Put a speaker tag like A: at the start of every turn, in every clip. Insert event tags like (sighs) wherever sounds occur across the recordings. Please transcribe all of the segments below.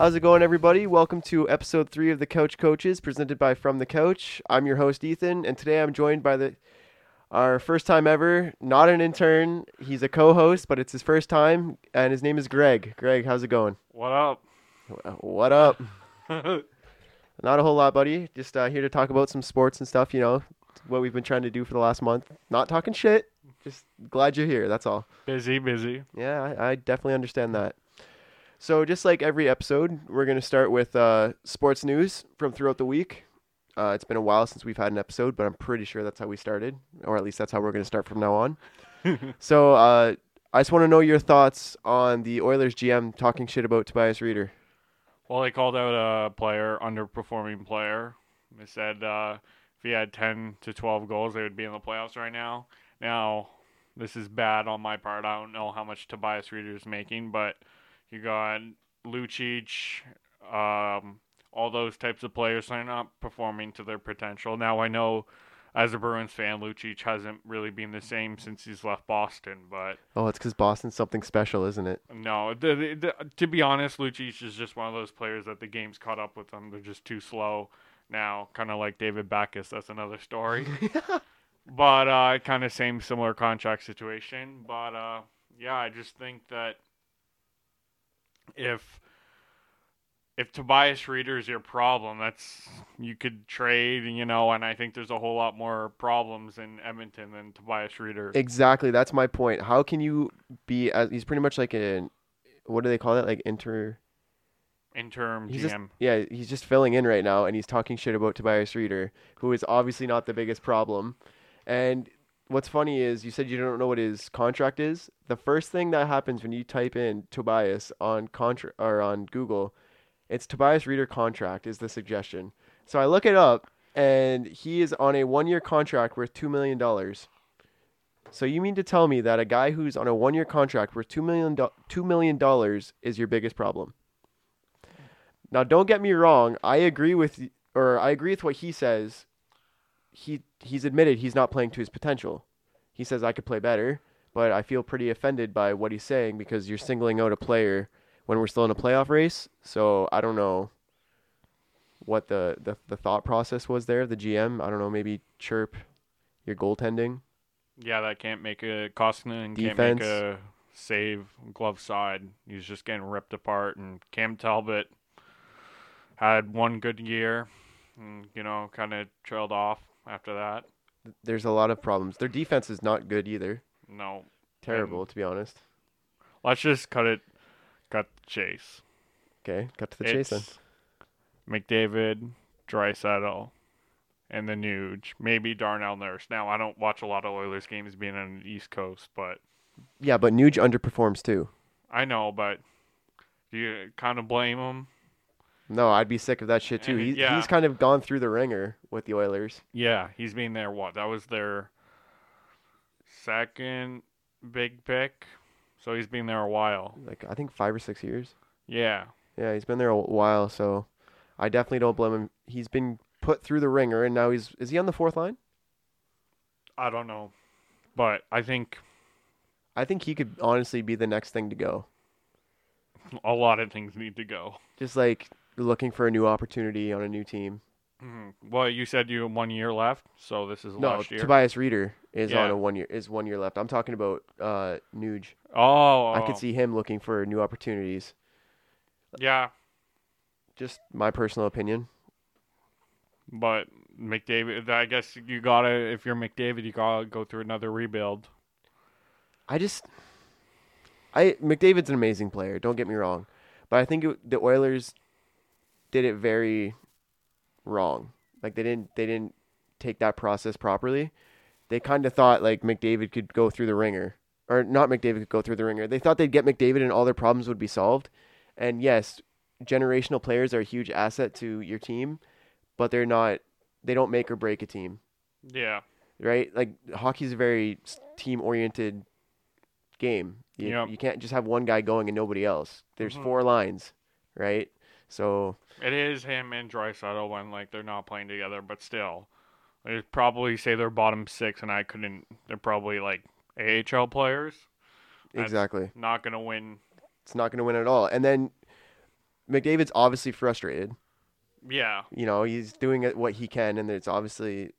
A: How's it going, everybody? Welcome to episode three of the Couch Coaches, presented by From the Couch. I'm your host, Ethan, and today I'm joined by the our first time ever, not an intern. He's a co-host, but it's his first time, and his name is Greg. Greg, how's it going?
B: What up?
A: What up? (laughs) Not a whole lot, buddy. Just uh, here to talk about some sports and stuff. You know what we've been trying to do for the last month. Not talking shit. Just glad you're here. That's all.
B: busy, busy.
A: Yeah, I, I definitely understand that. So, just like every episode, we're going to start with uh, sports news from throughout the week. Uh, it's been a while since we've had an episode, but I'm pretty sure that's how we started, or at least that's how we're going to start from now on. (laughs) so, uh, I just want to know your thoughts on the Oilers GM talking shit about Tobias Rieder.
B: Well, they called out a player, underperforming player. They said uh, if he had 10 to 12 goals, they would be in the playoffs right now. Now, this is bad on my part. I don't know how much Tobias Rieder is making, but you got Lucic, um, all those types of players are not performing to their potential. Now, I know as a Bruins fan, Lucic hasn't really been the same since he's left Boston, but
A: Oh, it's because Boston's something special, isn't it?
B: no, the, the, the, to be honest, Lucic is just one of those players that the game's caught up with them. They're just too slow now, kind of like David Backes. That's another story. (laughs) but uh, kind of same similar contract situation. But uh, yeah, I just think that if if Tobias Rieder is your problem, that's you could trade, you know, and I think there's a whole lot more problems in Edmonton than Tobias Rieder.
A: Exactly. That's my point. How can you be? As, he's pretty much like a, what do they call it? Like inter.
B: Interim
A: He's
B: GM.
A: just, yeah, he's just filling in right now, and he's talking shit about Tobias Reeder, who is obviously not the biggest problem. And what's funny is you said you don't know what his contract is. The first thing that happens when you type in Tobias on contra- or on Google, it's Tobias Rieder contract is the suggestion. So I look it up, and he is on a one-year contract worth two million dollars. So you mean to tell me that a guy who's on a one-year contract worth 2 million $2 million is your biggest problem? Now, don't get me wrong. I agree with, or I agree with what he says. He he's admitted he's not playing to his potential. He says I could play better, but I feel pretty offended by what he's saying because you're singling out a player when we're still in a playoff race. So I don't know what the the, the thought process was there. The GM, I don't know, maybe chirp your goaltending.
B: Yeah, that can't make a Koskinen can't
A: Defense.
B: make a save glove side. He's just getting ripped apart. And Cam Talbot had one good year, and you know, kind of trailed off after that.
A: There's a lot of problems. Their defense is not good either.
B: No,
A: Terrible, to be honest.
B: let's just cut it, cut the chase.
A: Okay, cut to the chase then.
B: It's McDavid, Draisaitl, and the Nuge. Maybe Darnell Nurse. Now I don't watch a lot of Oilers games being on the East Coast, but
A: Yeah, but Nuge underperforms too.
B: I know. But do you kind of blame him?
A: No, I'd be sick of that shit too.
B: Uh,
A: He,
B: yeah.
A: He's kind of gone through the ringer with the Oilers.
B: Yeah, he's been there. What? That was their second big pick. So he's been there a while.
A: Like I think five or six years.
B: Yeah.
A: Yeah, he's been there a while, so I definitely don't blame him. He's been put through the ringer, and now he's is he on the fourth line?
B: I don't know. But I think
A: I think he could honestly be the next thing to go. (laughs)
B: a lot of things need to go.
A: Just like looking for a new opportunity on a new team.
B: Mhm. Well, you said you had one year left, so this is
A: No,
B: last year.
A: Tobias Rieder is on a one year is one year left. I'm talking about uh Nuge.
B: oh,
A: I could
B: oh.
A: see him looking for new opportunities.
B: Yeah,
A: Just my personal opinion.
B: but McDavid. I guess you gotta. If you're McDavid, you gotta go through another rebuild.
A: I just, I McDavid's an amazing player. Don't get me wrong, but I think it, the Oilers did it very wrong. Like they didn't they didn't take that process properly. They kind of thought like McDavid could go through the ringer, or not McDavid could go through the ringer. They thought they'd get McDavid and all their problems would be solved. And yes, generational players are a huge asset to your team, but they're not. They don't make or break a team
B: Yeah,
A: right? Like hockey's a very team oriented game. You,
B: Yep.
A: you can't just have one guy going and nobody else. There's
B: Mhm.
A: four lines, right? So
B: it is him and Draisaitl when like they're not playing together, but still, I'd probably say they're bottom six, and I couldn't. They're probably like AHL players. That's-
A: exactly,
B: Not gonna win.
A: it's not going to win at all. And then McDavid's obviously frustrated.
B: Yeah.
A: You know, he's doing what he can, and it's obviously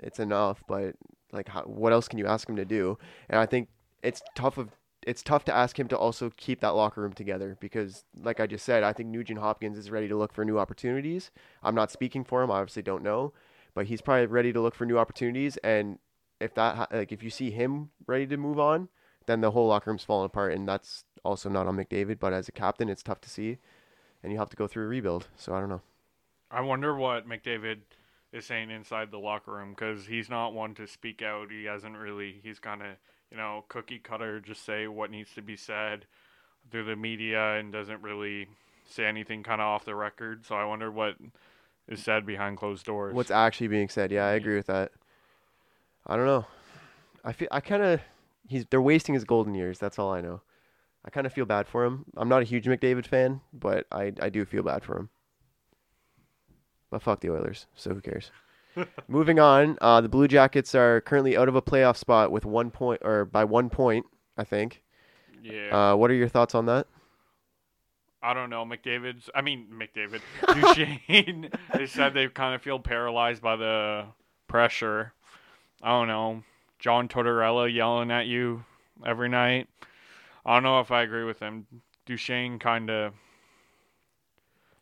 A: it's enough. But like, how, what else can you ask him to do? And I think it's tough of it's tough to ask him to also keep that locker room together because, like I just said, I think Nugent Hopkins is ready to look for new opportunities. I'm not speaking for him, I obviously don't know, but he's probably ready to look for new opportunities. And if that like if you see him ready to move on, then the whole locker room's falling apart, and that's also not on McDavid. But as a captain, it's tough to see, and you have to go through a rebuild. So I don't know.
B: I wonder what McDavid is saying inside the locker room because he's not one to speak out. He hasn't really. He's kind of you know cookie cutter, just say what needs to be said through the media and doesn't really say anything kind of off the record. So I wonder what is said behind closed doors.
A: What's actually being said? Yeah, I agree with that. I don't know. I feel I kind of he's they're wasting his golden years. That's all I know. I kind of feel bad for him. I'm not a huge McDavid fan, but I I do feel bad for him. But fuck the Oilers, so who cares? (laughs) Moving on, uh, the Blue Jackets are currently out of a playoff spot with one point, or by one point, I think.
B: yeah.
A: Uh, what are your thoughts on that?
B: I don't know. McDavid's. I mean McDavid. (laughs) Duchene. they said they kind of feel paralyzed by the pressure. I don't know. John Tortorella yelling at you every night. I don't know if I agree with him. Duchene kind of.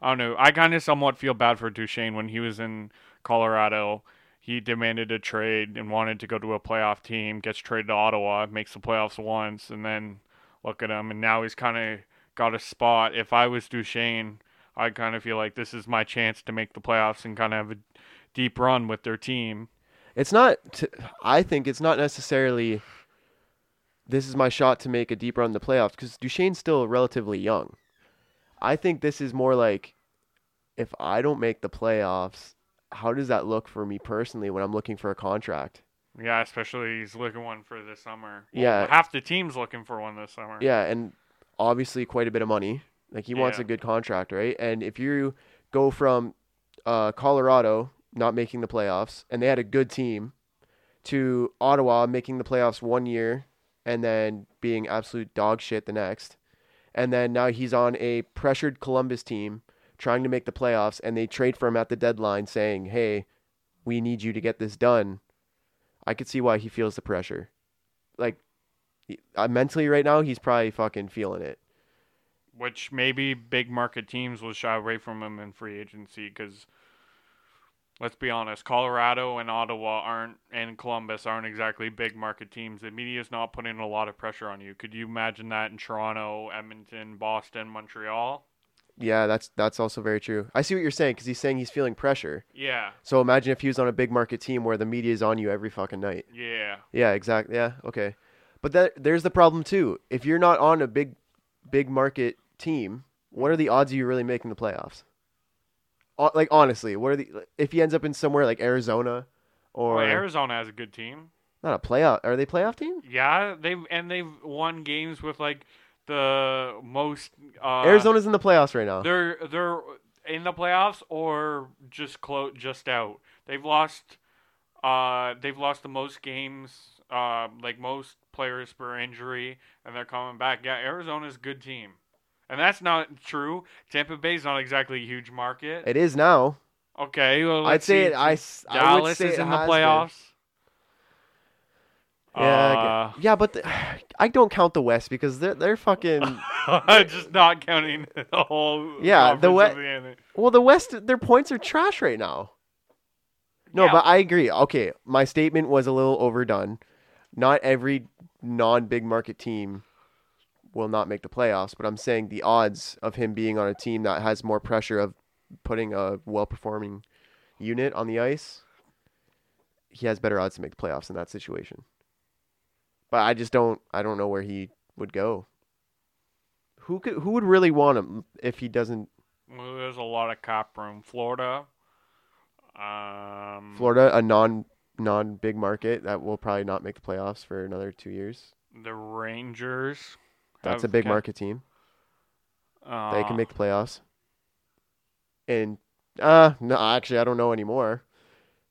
B: I don't know. I kind of somewhat feel bad for Duchene when he was in Colorado. He demanded a trade and wanted to go to a playoff team. Gets traded to Ottawa, makes the playoffs once, and then look at him. And now he's kind of got a spot. If I was Duchene, I kind of feel like this is my chance to make the playoffs and kind of have a deep run with their team.
A: It's not. I think it's not necessarily. This is my shot to make a deep run in the playoffs because Duchene's still relatively young. I think this is more like, if I don't make the playoffs, how does that look for me personally when I'm looking for a contract?
B: Yeah, especially he's looking one for this summer. Well,
A: Yeah.
B: half the team's looking for one this summer.
A: Yeah, and obviously quite a bit of money. Like he wants
B: Yeah.
A: a good contract, right? And if you go from uh, Colorado not making the playoffs, and they had a good team, to Ottawa making the playoffs one year, and then being absolute dog shit the next, and then now he's on a pressured Columbus team trying to make the playoffs, and they trade for him at the deadline, saying, "Hey, we need you to get this done." I could see why he feels the pressure. Like uh, mentally right now, he's probably fucking feeling it.
B: Which maybe big market teams will shy away from him in free agency because, let's be honest, Colorado and Ottawa aren't, and Columbus aren't exactly big market teams. The media's not putting a lot of pressure on you. Could you imagine that in Toronto, Edmonton, Boston, Montreal?
A: Yeah, that's that's also very true. I see what you're saying because he's saying he's feeling pressure.
B: Yeah,
A: So imagine if he was on a big market team where the media is on you every fucking night.
B: yeah.
A: Yeah, exactly. Yeah, okay. But that there's the problem too. If you're not on a big big market team, what are the odds of you really making the playoffs? Hon- Like honestly, what are the if he ends up in somewhere like Arizona or
B: Well, Arizona has a good team.
A: not a playoff? Are they playoff team?
B: Yeah, they've and they've won games with like the most. Uh,
A: Arizona's in the playoffs right now.
B: They're they're in the playoffs or just close just out. They've lost. Uh, they've lost the most games. Uh, like most players per injury, and they're coming back. Yeah, Arizona's a good team, and that's not true. Tampa Bay's not exactly a huge market.
A: It is now.
B: Okay, well,
A: I'd say
B: see.
A: it. I, s- I would
B: Dallas
A: say
B: is in the
A: playoffs. been. Yeah,
B: Uh,
A: yeah, but the, I don't count the West because they're they're fucking. (laughs)
B: just not counting the whole.
A: Yeah, the
B: conference
A: we-
B: of the end.
A: well, the West their points are trash right now. No,
B: Yeah.
A: but I agree. Okay, my statement was a little overdone. Not every non-big market team will not make the playoffs, but I'm saying the odds of him being on a team that has more pressure of putting a well-performing unit on the ice, he has better odds to make the playoffs in that situation. But I just don't I don't know where he would go. Who could who would really want him if he doesn't
B: Well, there's a lot of cap room. Florida. Um,
A: Florida, a non non big market that will probably not make the playoffs for another two years.
B: The Rangers.
A: That's a big
B: cap-
A: market team.
B: Uh,
A: They can make the playoffs. And uh no, actually I don't know anymore.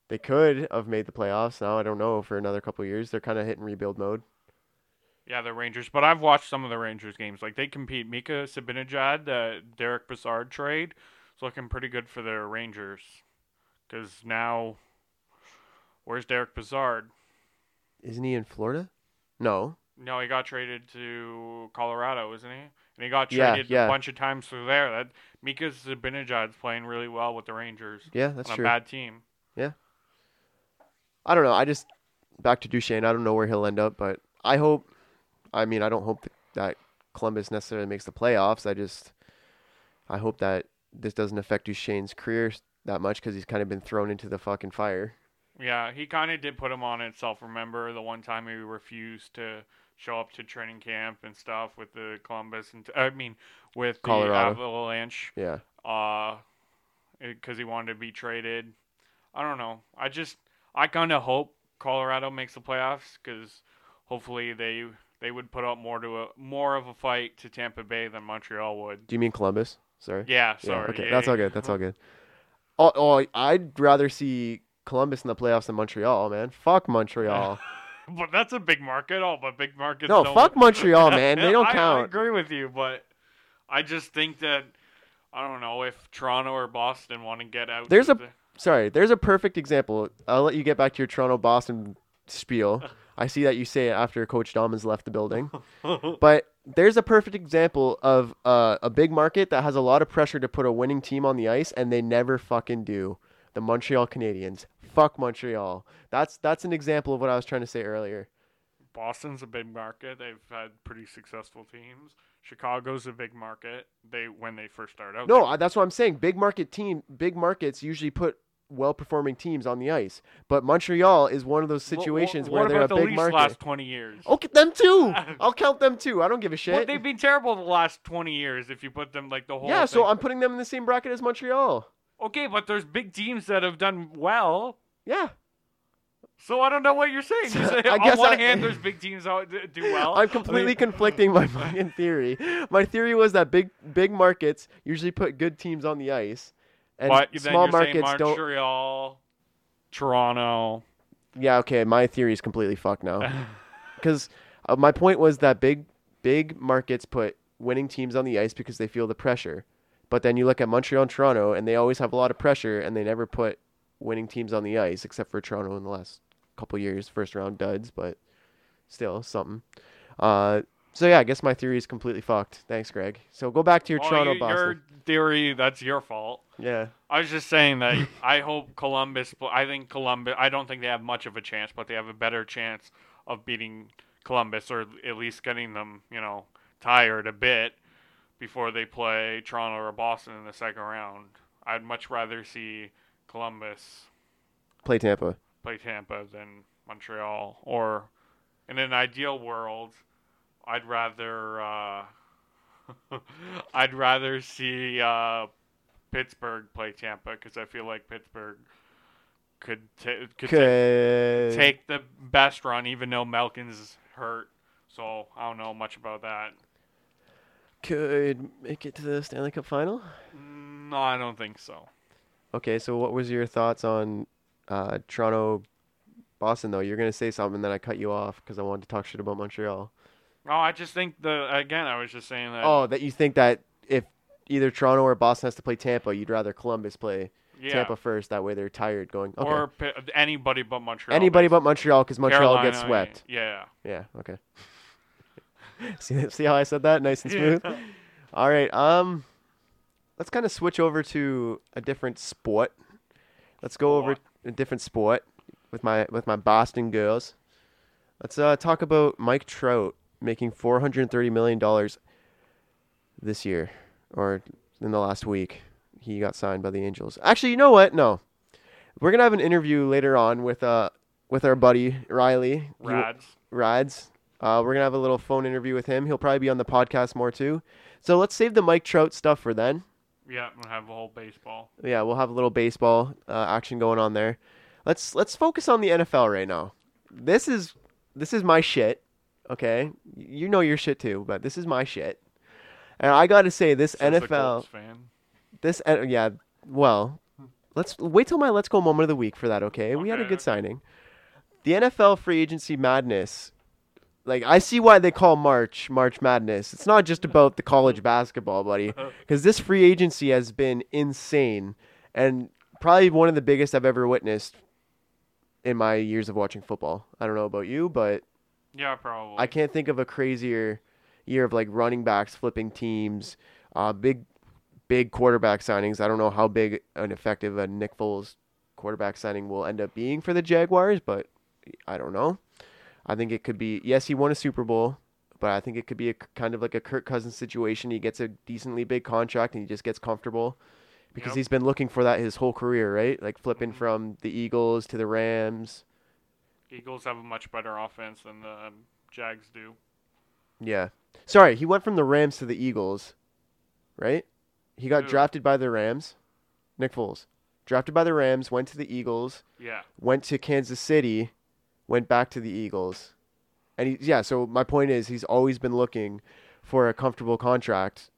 A: They could have made the playoffs. Now I don't know for another couple of years. They're kind of hitting rebuild mode.
B: Yeah, the Rangers. But I've watched some of the Rangers games. Like they compete. Mika Zibanejad, the Derek Brassard trade, is looking pretty good for the Rangers. Because now, where's Derek Brassard?
A: Isn't he in Florida? No.
B: No, he got traded to Colorado, isn't he? And he got
A: Yeah,
B: traded
A: yeah.
B: a bunch of times through there. That Mika Zibanejad's playing really well with the Rangers
A: Yeah, that's
B: on
A: true.
B: a bad team. Yeah.
A: I don't know. I just back to Duchene. I don't know where he'll end up, but I hope. I mean, I don't hope that Columbus necessarily makes the playoffs. I just, I hope that this doesn't affect Duchene's career that much because he's kind of been thrown into the fucking fire.
B: Yeah, he kind of did put him on himself. Remember the one time he refused to show up to training camp and stuff with the Columbus and I mean with the
A: Colorado.
B: Avalanche,
A: Yeah.
B: uh, because he wanted to be traded. I don't know. I just I kind of hope Colorado makes the playoffs because hopefully they they would put up more to a more of a fight to Tampa Bay than Montreal would.
A: Do you mean Columbus? Sorry.
B: Yeah,
A: Yeah,
B: sorry.
A: okay,
B: yeah,
A: that's all good. That's all good. Oh, oh, I'd rather see Columbus in the playoffs than Montreal, man. Fuck Montreal. (laughs)
B: But that's a big market. Oh, but big markets.
A: no,
B: don't-
A: fuck (laughs) Montreal, man. They don't
B: I- I agree with you, but I just think that I don't know if Toronto or Boston want to get out.
A: There's a- Sorry, there's a perfect example. I'll let you get back to your Toronto Boston spiel. (laughs) I see that you say it after Coach Dahman's left the building. But there's a perfect example of uh, a big market that has a lot of pressure to put a winning team on the ice, and they never fucking do. The Montreal Canadiens. Fuck Montreal. That's that's an example of what I was trying to say earlier.
B: Boston's a big market. They've had pretty successful teams. Chicago's a big market. They when they first start out.
A: No, that's what I'm saying. Big market team, big markets usually put well-performing teams on the ice, but Montreal is one of those
B: Wha- wha-
A: situations where they're a
B: the
A: big
B: Leafs
A: market.
B: last twenty years?
A: Okay, them too. (laughs) I'll count them too. I don't give a shit.
B: Well, they've been terrible the last twenty years. If you put them like the whole.
A: yeah, so. I'm putting them in the same bracket as Montreal.
B: okay, but there's big teams that have done well.
A: Yeah,
B: So I don't know what you're saying. (laughs) You say,
A: I
B: on
A: guess
B: one
A: I-
B: hand, there's (laughs) big teams that do well.
A: I'm completely conflicting my fucking theory. My theory was that big big markets usually put good teams on the ice, and
B: but then
A: small markets don't.
B: Montreal, Toronto.
A: Yeah, okay, my theory is completely fucked now. (laughs) Because uh, my point was that big big markets put winning teams on the ice because they feel the pressure, but then you look at Montreal and Toronto, and they always have a lot of pressure, and they never put winning teams on the ice, except for Toronto in the last couple years, first round duds, but still something. Uh, so yeah, I guess my theory is completely fucked. Thanks, Greg. So go back to your
B: Well,
A: Toronto,
B: you-
A: Boston.
B: Theory, that's your fault.
A: Yeah,
B: I was just saying that (laughs) I hope Columbus. I think Columbus. I don't think they have much of a chance, but they have a better chance of beating Columbus, or at least getting them, you know, tired a bit before they play Toronto or Boston in the second round. I'd much rather see Columbus
A: play Tampa.
B: play Tampa than Montreal. Or in an ideal world, I'd rather uh, (laughs) I'd rather see uh, Pittsburgh play Tampa because I feel like Pittsburgh could ta- could ta-
A: Could
B: take the best run, even though Malkin's hurt. So I don't know much about that.
A: could make it to the Stanley Cup final.
B: Mm, No, I don't think so.
A: Okay, so what was your thoughts on uh, Toronto, Boston? Though you're gonna say something, then I cut you off because I wanted to talk shit about Montreal.
B: No, I just think the again. I was just saying that.
A: Oh, that you think that if either Toronto or Boston has to play Tampa, you'd rather Columbus play
B: yeah.
A: Tampa first. That way they're tired going. Okay.
B: Or Pi- anybody but Montreal.
A: Anybody
B: basically.
A: but Montreal because Montreal gets swept.
B: Yeah.
A: Yeah. Okay. (laughs) see, (laughs) see how I said that, nice and smooth. All right. Um, let's kind of switch over to a different sport. Let's go over a different sport with my with my Boston girls. Let's uh, talk about Mike Trout making four hundred thirty million dollars this year, or in the last week. He got signed by the Angels. Actually, you know what? No, we're gonna have an interview later on with uh with our buddy Riley. He-
B: Rads.
A: Rads. Uh, we're gonna have a little phone interview with him. He'll probably be on the podcast more too. So let's save the Mike Trout stuff for then.
B: Yeah, we'll have a whole baseball.
A: Yeah, we'll have a little baseball uh, action going on there. Let's let's focus on the NFL right now. This is this is my shit. Okay, you know your shit too, but this is my shit. And I got to say, this
B: Says
A: NFL,
B: fan.
A: this yeah, well, let's wait till my let's go moment of the week for that. Okay, we had a good signing. The NFL free agency madness like I see why they call March March Madness. It's not just about the college basketball, buddy, (laughs) because this free agency has been insane and probably one of the biggest I've ever witnessed in my years of watching football. I don't know about you, but
B: Yeah, probably.
A: I can't think of a crazier year of like running backs flipping teams, uh, big, big quarterback signings. I don't know how big and effective a Nick Foles quarterback signing will end up being for the Jaguars, but I don't know. I think it could be. Yes, he won a Super Bowl, but I think it could be a kind of like a Kirk Cousins situation. He gets a decently big contract and he just gets comfortable. Because
B: Yep.
A: he's been looking for that his whole career, right? Like flipping
B: Mhm.
A: from the Eagles to the Rams.
B: Eagles have a much better offense than the um, Jags do.
A: Yeah. Sorry, he went from the Rams to the Eagles, right? He got
B: Who?
A: drafted by the Rams. Nick Foles. Drafted by the Rams, went to the Eagles,
B: Yeah.
A: went to Kansas City, went back to the Eagles. And he yeah, so my point is he's always been looking for a comfortable contract,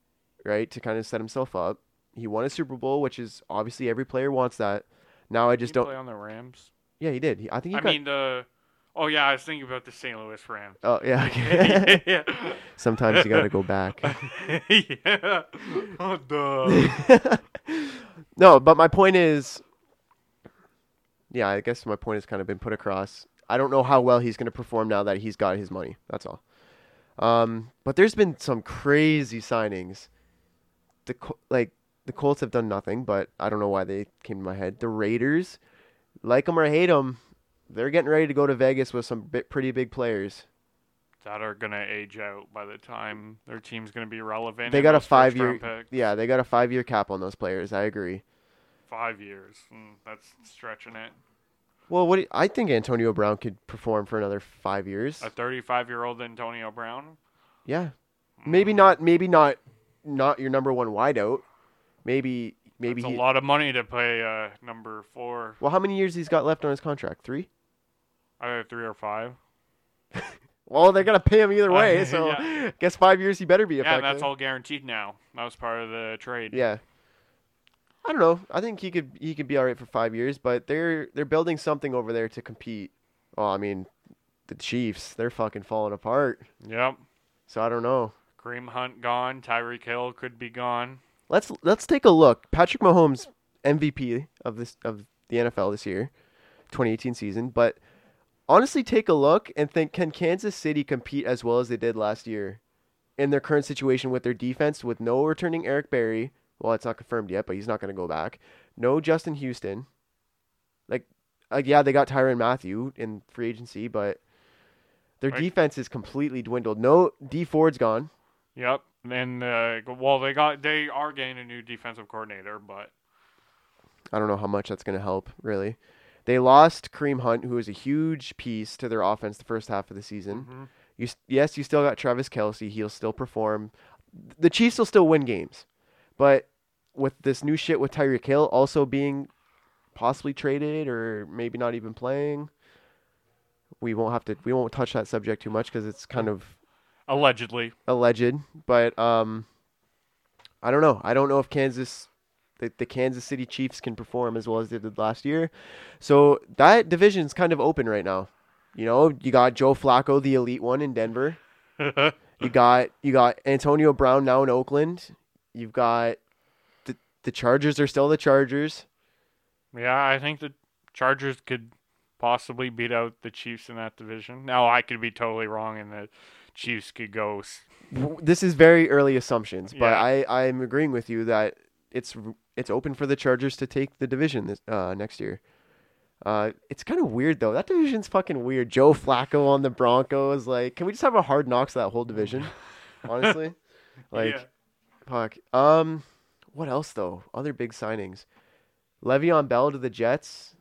A: right, to kind of set himself up. He won a Super Bowl, which is obviously every player wants that. Now I just don't
B: play on the Rams.
A: Yeah, he did. He, I think he
B: I
A: got
B: mean the. Oh yeah, I was thinking about the St. Louis Rams.
A: Oh, yeah. okay. (laughs)
B: yeah. (laughs)
A: Sometimes you got to go back. (laughs)
B: yeah. Oh duh.
A: no, but my point is, yeah, I guess my point has kind of been put across. I don't know how well he's going to perform now that he's got his money. That's all. Um, but there's been some crazy signings. The like the Colts have done nothing, but I don't know why they came to my head. The Raiders, like them or hate them, they're getting ready to go to Vegas with some bit pretty big players.
B: that are gonna age out by the time their team's gonna be relevant.
A: They got a five-year- Yeah, they got a five year cap on those players. I agree.
B: Five years. Mm, that's stretching it.
A: Well, what do you- I think Antonio Brown could perform for another five years.
B: A 35 year old Antonio Brown.
A: Yeah, maybe
B: Mm,
A: not. Maybe not. Not your number one wideout. Maybe. Maybe
B: That's
A: he.
B: a lot of money to pay uh, number four,
A: Well, how many years he's got left on his contract? Three.
B: either three or five. (laughs)
A: Well, they're gonna pay him either way,
B: Uh, (laughs)
A: so
B: yeah.
A: guess five years he better be
B: Yeah,
A: effective.
B: and that's all guaranteed now. That was part of the trade.
A: Yeah. I don't know. I think he could he could be all right for five years, but they're they're building something over there to compete. Oh, I mean, the Chiefs they're fucking falling apart.
B: Yep.
A: So I don't know.
B: Kareem Hunt gone. Tyreek Hill could be gone.
A: Let's let's take a look. Patrick Mahomes MVP of this of the NFL this year, 2018 season. But honestly, take a look and think: Can Kansas City compete as well as they did last year in their current situation with their defense, with no returning Eric Berry? Well, it's not confirmed yet, but he's not going to go back. No Justin Houston. Like, uh, yeah, they got Tyrann Mathieu in free agency, but their
B: Like-
A: defense is completely dwindled. No, Dee Ford's gone.
B: Yep. And uh, well, they got they are getting a new defensive coordinator, but
A: I don't know how much that's going to help, really. They lost Kareem Hunt, who was a huge piece to their offense the first half of the season.
B: Mhm.
A: You yes, you still got Travis Kelce. He'll still perform. The Chiefs will still win games, but with this new shit with Tyreek Hill also being possibly traded or maybe not even playing, we won't have to. We won't touch that subject too much because it's kind of
B: allegedly,
A: alleged. But um, I don't know. I don't know if Kansas, the, the Kansas City Chiefs can perform as well as they did last year. So that division's kind of open right now. You know, you got Joe Flacco, the elite one in Denver. (laughs) You got you got Antonio Brown now in Oakland. You've got the the Chargers are still the Chargers.
B: yeah, I think the Chargers could possibly beat out the Chiefs in that division. Now I could be totally wrong, in the Chiefs could go.
A: This is very early assumptions, but
B: Yeah.
A: I I'm agreeing with you that it's it's open for the Chargers to take the division this uh, next year. Uh, it's kind of weird though. That division's fucking weird. Joe Flacco on the Broncos. Like, can we just have a hard knocks to that whole division? (laughs) Honestly, like,
B: yeah.
A: fuck. Um, what else though? Other big signings. Le'Veon Bell to the Jets.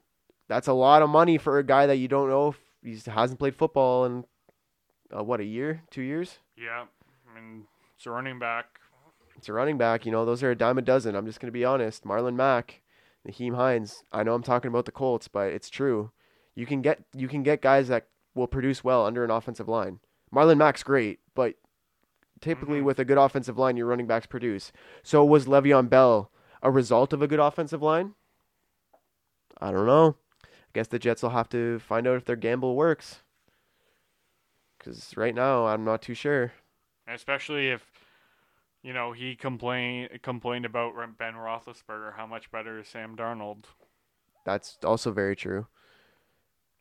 A: That's a lot of money for a guy that you don't know if he hasn't played football in uh, what a year, two years.
B: Yeah, I mean, it's a running back.
A: It's a running back. You know, those are a dime a dozen. I'm just going to be honest. Marlon Mack, Nyheim Hines. I know I'm talking about the Colts, but it's true. You can get you can get guys that will produce well under an offensive line. Marlon Mack's great, but typically
B: Mhm.
A: with a good offensive line, your running backs produce. So was Le'Veon Bell a result of a good offensive line? I don't know. I guess the Jets will have to find out if their gamble works. Because right now, I'm not too sure.
B: Especially if, you know, he complained complained about Ben Roethlisberger. How much better is Sam Darnold?
A: That's also very true.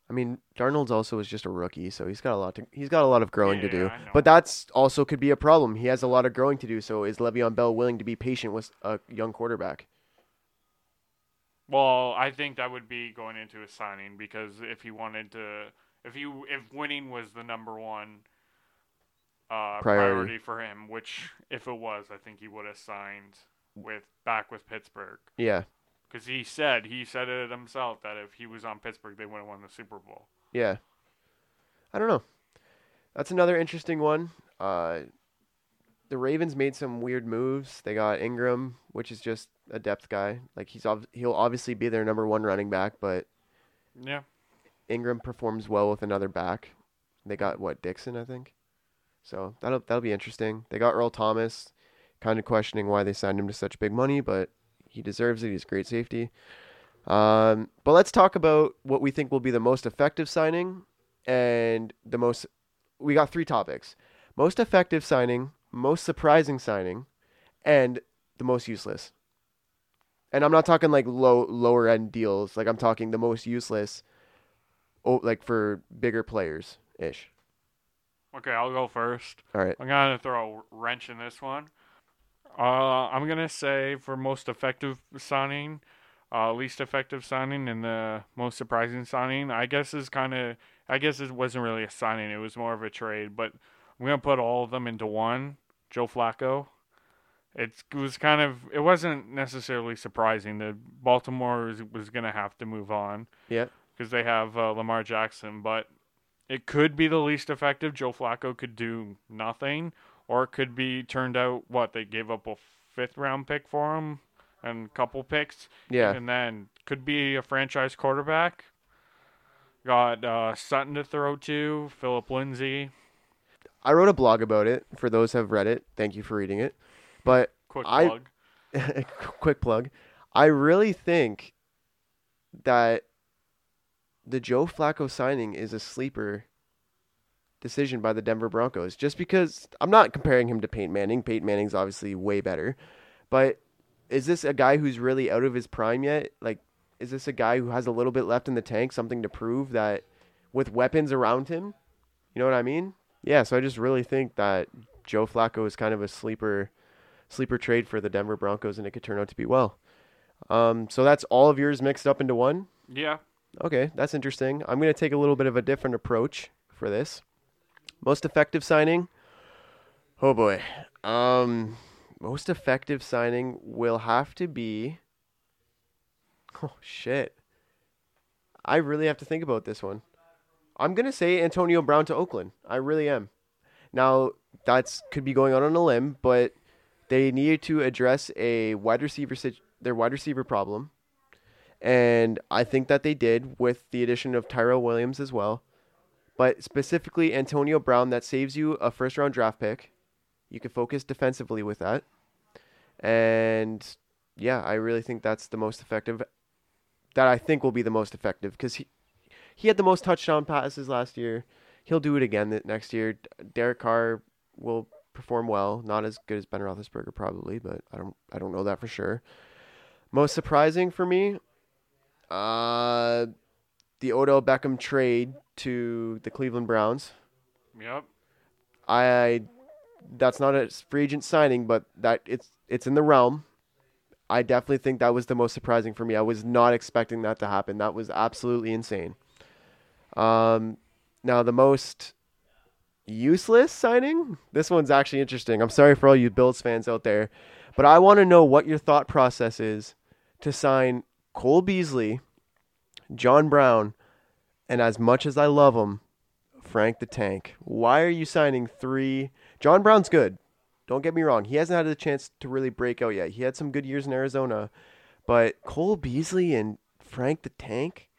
A: I mean, Darnold's also is just a rookie, so he's got a lot to he's got a lot of growing to do.
B: Yeah.
A: But that's also could be a problem. He has a lot of growing to do. So is Le'Veon Bell willing to be patient with a young quarterback?
B: Well, I think that would be going into a signing because if he wanted to, if he if winning was the number one uh,
A: Priority.
B: priority. for him, which if it was, I think he would have signed with back with Pittsburgh
A: Yeah,
B: because he said he said it himself that if he was on Pittsburgh, they would have won the Super Bowl.
A: yeah. I don't know. That's another interesting one. Uh, the Ravens made some weird moves. They got Ingram, which is just a depth guy. Like he's ob- he'll obviously be their number one running back, but
B: Yeah,
A: Ingram performs well with another back. They got what Dixon, I think. So that'll that'll be interesting. They got Earl Thomas, kind of questioning why they signed him to such big money, but he deserves it. He's great safety. Um, but let's talk about what we think will be the most effective signing and the most. We got three topics: most effective signing, most surprising signing, and the most useless. And I'm not talking like low lower end deals. Like I'm talking the most useless oh, like for bigger players ish.
B: okay, I'll go first.
A: All right.
B: I'm gonna throw a wrench in this one. Uh, I'm gonna say for most effective signing, uh, least effective signing, and the most surprising signing. I guess is kind of. I guess it wasn't really a signing. It was more of a trade. But I'm gonna put all of them into one. Joe Flacco. It was kind of. It wasn't necessarily surprising that Baltimore was, was gonna have to move on
A: Yeah.
B: Because they have uh, Lamar Jackson, but it could be the least effective. Joe Flacco could do nothing, or it could be turned out what they gave up a fifth round pick for him and a couple picks,
A: Yeah.
B: and then could be a franchise quarterback. Got uh, Sutton to throw to, Philip Lindsay.
A: I wrote a blog about it for those who have read it. Thank you for reading it. But
B: Quick
A: I-
B: plug. (laughs)
A: quick plug. I really think that the Joe Flacco signing is a sleeper decision by the Denver Broncos. Just because I'm not comparing him to Peyton Manning. Peyton Manning's obviously way better. But is this a guy who's really out of his prime yet? Like, is this a guy who has a little bit left in the tank, something to prove that with weapons around him? You know what I mean? Yeah, so I just really think that Joe Flacco is kind of a sleeper sleeper trade for the Denver Broncos and it could turn out to be well. Um, so that's all of yours mixed up into one?
B: Yeah,
A: Okay, that's interesting. I'm going to take a little bit of a different approach for this. Most effective signing? Oh boy. Um, most effective signing will have to be. (laughs) Oh shit. I really have to think about this one. I'm going to say Antonio Brown to Oakland. I really am. Now, that's could be going out on a limb, but they needed to address a wide receiver their wide receiver problem. And I think that they did with the addition of Tyrell Williams as well. But specifically, Antonio Brown, that saves you a first round draft pick. You can focus defensively with that. And yeah, I really think that's the most effective. That I think will be the most effective because he, he had the most touchdown passes last year. He'll do it again next year. Derek Carr will perform well. Not as good as Ben Roethlisberger probably, but I don't I don't know that for sure. Most surprising for me, uh, the Odell Beckham trade to the Cleveland Browns.
B: yep.
A: I that's not a free agent signing, but that it's it's in the realm. I definitely think that was the most surprising for me. I was not expecting that to happen. That was absolutely insane. Um, now the most useless signing. This one's actually interesting. I'm sorry for all you Bills fans out there, but I want to know what your thought process is to sign Cole Beasley, John Brown, and as much as I love him, Frank the Tank. Why are you signing three? John Brown's good. Don't get me wrong. He hasn't had a chance to really break out yet. He had some good years in Arizona. But Cole Beasley and Frank the Tank?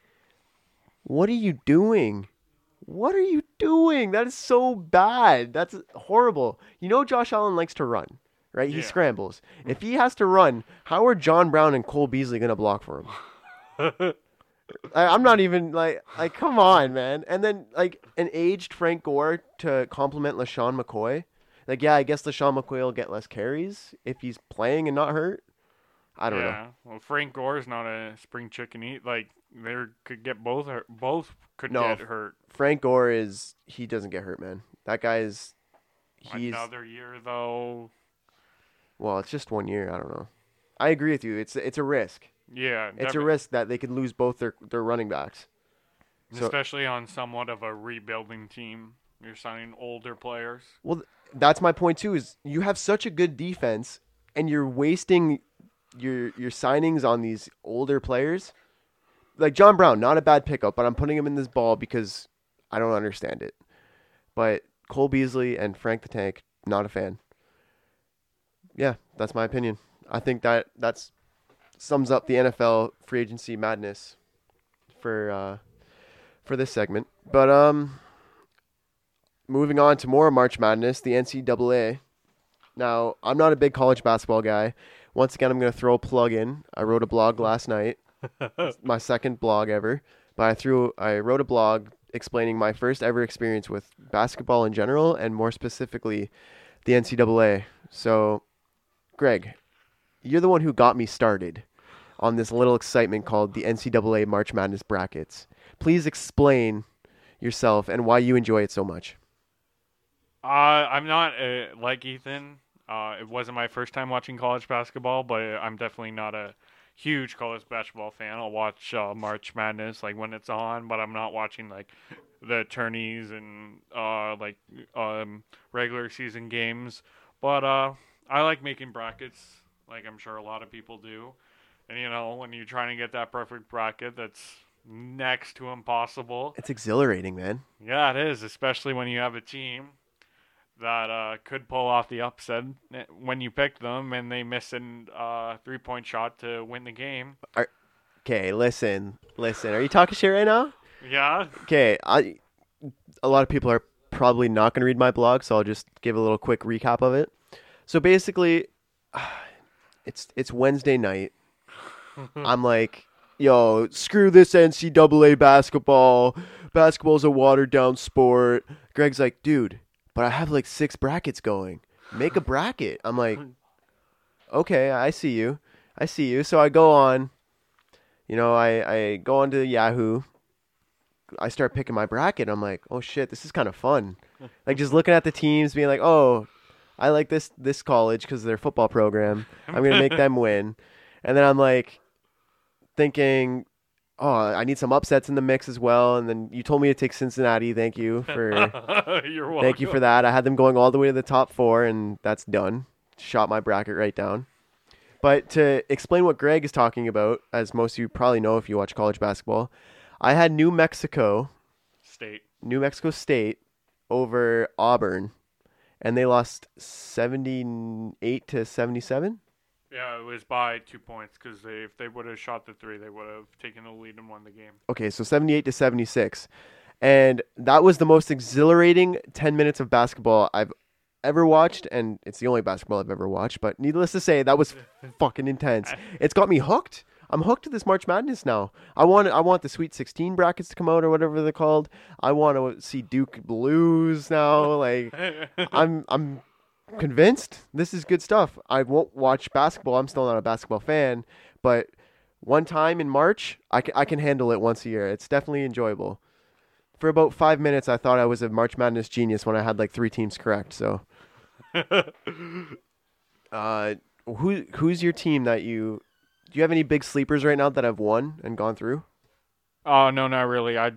A: What are you doing? What are you doing? That is so bad. That's horrible. You know Josh Allen likes to run, right? He
B: Yeah.
A: scrambles. If he has to run, how are John Brown and Cole Beasley going to block for him? (laughs) I, I'm not even like like come on, man. And then like an aged Frank Gore to complement LeSean McCoy. Like yeah, I guess LeSean McCoy will get less carries if he's playing and not hurt. I don't know.
B: yeah. Well, Frank Gore's not a spring chicken eat. Like they could get both. Hurt. Both could
A: No.
B: get hurt.
A: Frank Gore is he doesn't get hurt, man. That guy is he's
B: Another year though.
A: Well, it's just one year. I don't know. I agree with you. It's it's a risk.
B: Yeah,
A: It's a risk that they could lose both their their running backs. so-
B: especially on somewhat of a rebuilding team. You're signing older players.
A: Well, that's my point too. Is you have such a good defense, and you're wasting your your signings on these older players. Like John Brown, not a bad pickup, but I'm putting him in this ball because I don't understand it. But Cole Beasley and Frank the Tank, not a fan. Yeah, that's my opinion. I think that that's sums up the NFL free agency madness for uh, for this segment. But um, moving on to more March Madness, the NCAA. Now, I'm not a big college basketball guy. Once again, I'm going to throw a plug in. I wrote a blog last night, (laughs) my second blog ever. But I threw, I wrote a blog explaining my first ever experience with basketball in general, and more specifically, the NCAA. So, Greg, you're the one who got me started on this little excitement called the NCAA March Madness brackets. Please explain yourself and why you enjoy it so much.
B: Uh, I'm not uh, like Ethan. Uh, it wasn't my first time watching college basketball, but I'm definitely not a huge college basketball fan. I'll watch uh, March Madness like when it's on, but I'm not watching like the tourneys and uh, like um, regular season games. But uh, I like making brackets, like I'm sure a lot of people do. And you know, when you're trying to get that perfect bracket, that's next to impossible.
A: It's exhilarating, man.
B: Yeah, it is, especially when you have a team that uh, could pull off the upset eh, when you pick them and they miss a uh, three point shot to win the game.
A: Okay, listen, listen. Are you talking shit right now?
B: Yeah,
A: Okay, I. A lot of people are probably not going to read my blog, so I'll just give a little quick recap of it. So basically, (sighs) it's it's Wednesday night. (laughs) I'm like, yo, screw this NCAA basketball. Basketball's a watered down sport. Greg's like, dude, but I have like six brackets going. Make a bracket. I'm like, okay, I see you. I see you. So I go on, you know, I, I go onto Yahoo. I start picking my bracket. I'm like, oh shit, this is kind of fun. Like just looking at the teams, being like, oh, I like this this college because of their football program. I'm gonna make them (laughs) win. And then I'm like, thinking, oh, I need some upsets in the mix as well. And then you told me to take Cincinnati. Thank you for (laughs)
B: you're welcome.
A: thank you for that. I had them going all the way to the top four, and that's done. Shot my bracket right down. But to explain what Greg is talking about, as most of you probably know if you watch college basketball, I had New Mexico,
B: State.
A: New Mexico State over Auburn, and they lost 78 to 77.
B: Yeah, it was by two points because they, if they would have shot the three, they would have taken the lead and won the game.
A: Okay, so 78 to 76. And that was the most exhilarating 10 minutes of basketball I've ever watched and it's the only basketball I've ever watched, but needless to say that was (laughs) fucking intense. It's got me hooked. I'm hooked to this March Madness now. I want I want the Sweet 16 brackets to come out or whatever they're called. I want to see Duke lose now like (laughs) I'm I'm convinced this is good stuff. I won't watch basketball. I'm still not a basketball fan, but one time in March, I can, I can handle it once a year. It's definitely enjoyable. For about five minutes, I thought I was a March Madness genius when I had like three teams correct. So, (laughs) uh, who who's your team that you? Do you have any big sleepers right now that have won and gone through?
B: Oh no, not really. I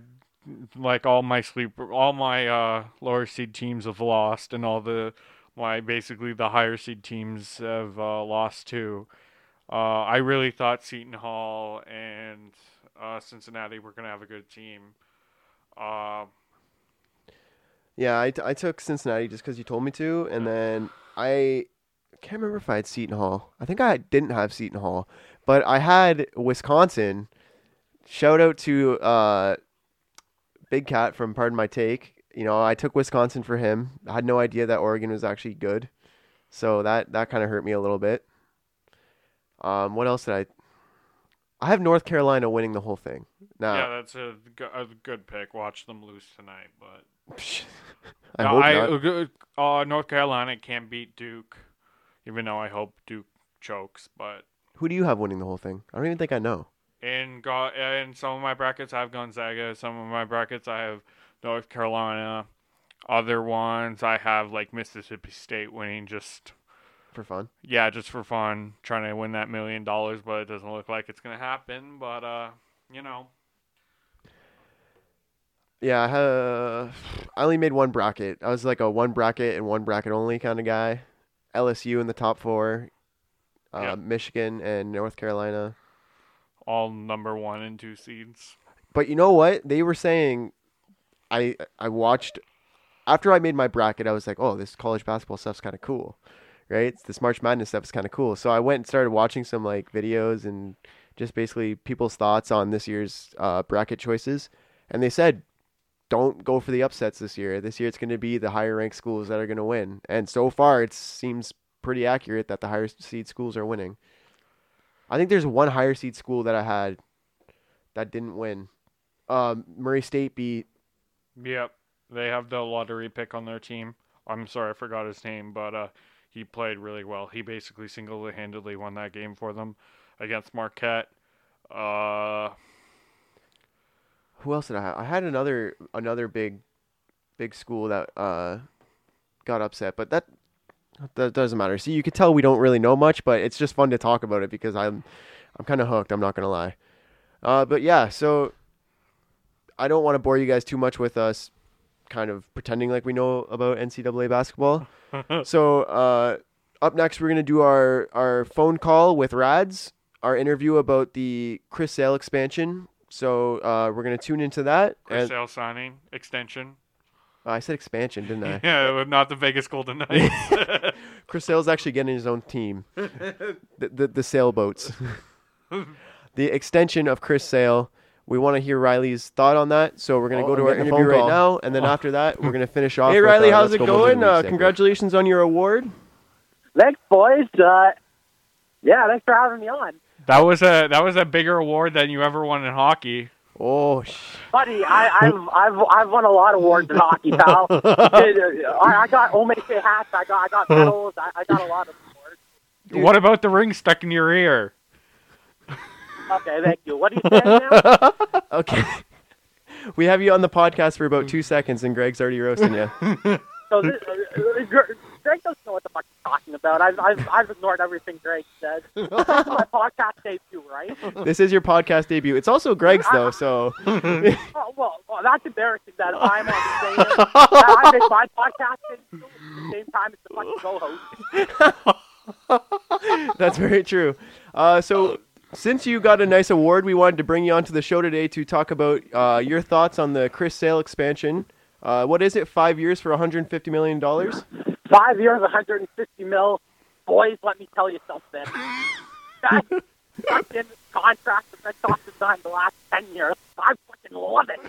B: like all my sleeper, all my uh, lower seed teams have lost, and all the my basically the higher seed teams have uh, lost too. Uh, I really thought Seton Hall and uh, Cincinnati were gonna have a good team. Uh,
A: Yeah, I, t- I took Cincinnati just because you told me to, and then I can't remember if I had Seton Hall. I think I didn't have Seton Hall, but I had Wisconsin. Shout out to uh, Big Cat from Pardon My Take. You know, I took Wisconsin for him. I had no idea that Oregon was actually good, so that that kind of hurt me a little bit. Um, what else did I? I have North Carolina winning the whole thing. Now,
B: Yeah, that's a, a good pick. Watch them lose tonight, but (laughs)
A: I
B: No,
A: hope not.
B: uh, North Carolina can't beat Duke, even though I hope Duke chokes. But
A: Who do you have winning the whole thing? I don't even think I know.
B: in go in some of my brackets, I have Gonzaga. Some of my brackets, I have North Carolina. Other ones, I have like Mississippi State winning just
A: For fun.
B: yeah, just for fun, trying to win that million dollars. But it doesn't look like it's gonna happen. But uh, you know,
A: Yeah, I. I only made one bracket. I was like a one bracket and one bracket only kind of guy. LSU in the top four, uh,
B: Yeah.
A: Michigan and North Carolina.
B: all number one and two seeds.
A: But you know what? They were saying, I I watched after I made my bracket. I was like, oh, this college basketball stuff's kind of cool, right? This March Madness stuff is kind of cool. So I went and started watching some like videos and just basically people's thoughts on this year's uh, bracket choices, and they said. Don't go for the upsets this year. This year it's going to be the higher ranked schools that are going to win. And so far it seems pretty accurate that the higher seed schools are winning. I think there's one higher seed school that I had that didn't win. Um, Murray State beat.
B: Yep, they have the lottery pick on their team. I'm sorry, I forgot his name, but uh, he played really well. He basically single-handedly won that game for them against Marquette. Uh,
A: Who else did I have? I had another another big, big school that uh, got upset, but that that doesn't matter. See, you can tell we don't really know much, but it's just fun to talk about it because I'm I'm kind of hooked. I'm not gonna lie. Uh, but yeah, so I don't want to bore you guys too much with us kind of pretending like we know about NCAA basketball. (laughs) so uh, up next, we're gonna do our our phone call with Rads, our interview about the Chris Sale expansion. So uh, we're gonna tune into that.
B: Chris
A: And
B: Sale signing extension.
A: I said expansion, didn't I?
B: yeah, not the Vegas Golden Knights. (laughs)
A: Chris Sale's actually getting his own team. the, the the sailboats. (laughs) the extension of Chris Sale. We want to hear Riley's thought on that, so we're gonna
C: Oh,
A: go to
C: I'm
A: our
C: getting a
A: interview right now, and then after that, we're gonna finish (laughs) off.
C: Hey
A: with,
C: Riley,
A: uh,
C: how's it
A: Go
C: going? Uh, congratulations on your award.
D: Thanks, boys. Uh, yeah, thanks for having me on.
B: that was a that was a bigger award than you ever won in hockey.
A: Oh, sh-
D: Buddy, I, I've I've I've won a lot of awards in hockey, pal. (laughs) I, I got Omeke hats. I got I got medals. I, I got a lot of awards.
B: What about the ring stuck in your ear?
D: Okay, thank you. What are you saying now? (laughs)
A: okay. we have you on the podcast for about two seconds, and Greg's already roasting you.
D: So this, uh, Gre- Greg doesn't know what the fuck he's talking about. I've I've, I've ignored everything Greg said. This is (laughs) my podcast debut, right?
A: this is your podcast debut. It's also Greg's though, so (laughs)
D: Oh, well, well, that's embarrassing that I'm on the same. that I make my podcast debut at the same time as the fucking co-host. (laughs)
A: That's very true. Uh, so, since you got a nice award, we wanted to bring you onto the show today to talk about uh, your thoughts on the Chris Sale expansion. Uh, what is it? Five years for 150 million dollars?
D: Five years, 150 mil. Boys, let me tell you something. (laughs) That fucking contract that Red Sox has done the last 10 years, I fucking love it.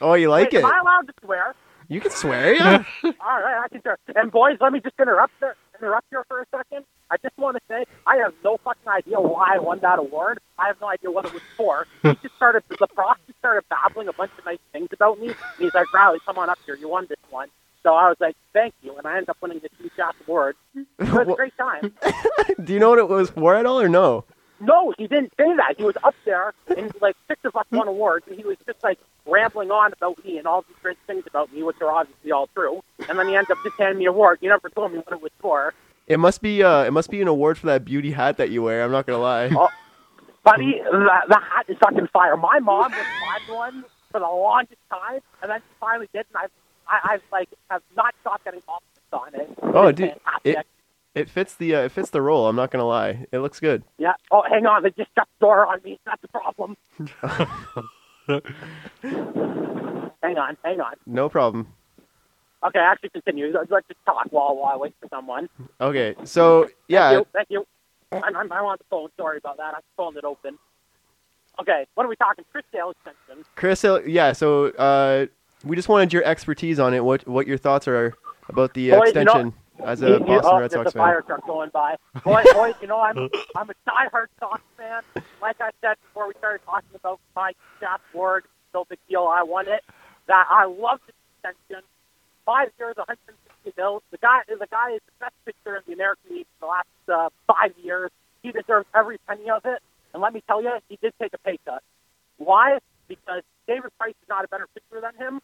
A: Oh, you like
D: Wait,
A: it?
D: Am I allowed to swear?
A: You can swear, yeah. (laughs)
D: All right, I can swear. And boys, let me just interrupt there, interrupt here for a second. I just want to say I have no fucking idea why I won that award. I have no idea what it was for. He just started the prost just started babbling a bunch of nice things about me. And he's like, Riley, come on up here. You won this one. So I was like, thank you. And I ended up winning this huge ass award. (laughs) It was a great time. (laughs)
A: Do you know what it was for at all, or no?
D: No, he didn't say that. He was up there, and like six of us won awards, and he was just like rambling on about me and all these great things about me, which are obviously all true. And then he ends up just handing me an award. He never told me what it was for.
A: It must be. Uh, it must be an award for that beauty hat that you wear. I'm not gonna lie.
D: Oh, buddy, the, the hat is fucking fire. My mom was buying one for the longest time, and then she finally did, and I've, I, I've like have not stopped getting compliments on it.
A: Oh,
D: It's
A: dude,
D: fantastic.
A: it it fits the uh, it fits the role. I'm not gonna lie. It looks good.
D: Yeah. Oh, hang on. They just shut the door on me. That's the problem. (laughs) hang on. Hang on.
A: No problem.
D: Okay, actually continue. Let's just talk while, while I wait for someone.
A: Okay, so yeah,
D: Thank you. Thank you. I'm, I'm, I'm on the phone. Sorry about that. I'm phoning it open. Okay, what are we talking? Chris Sale extension.
A: Chris, uh, yeah. So uh, we just wanted your expertise on it. What what your thoughts are about the uh,
D: Boys, you know-
A: extension? as
D: You-
A: a
D: you-
A: Boston
D: oh,
A: Red
D: there's
A: Sox
D: a
A: fan.
D: fire truck going by. Boy, boys, you know I'm (laughs) I'm a diehard Sox fan. Like I said before, we started talking about my Shaft Ward. No big deal. I won it. That I love the extension. Five years, 160 mil. The guy, the guy is the best pitcher in the American League for the last uh, five years. He deserves every penny of it. And let me tell you, he did take a pay cut. Why? Because David Price is not a better pitcher than him.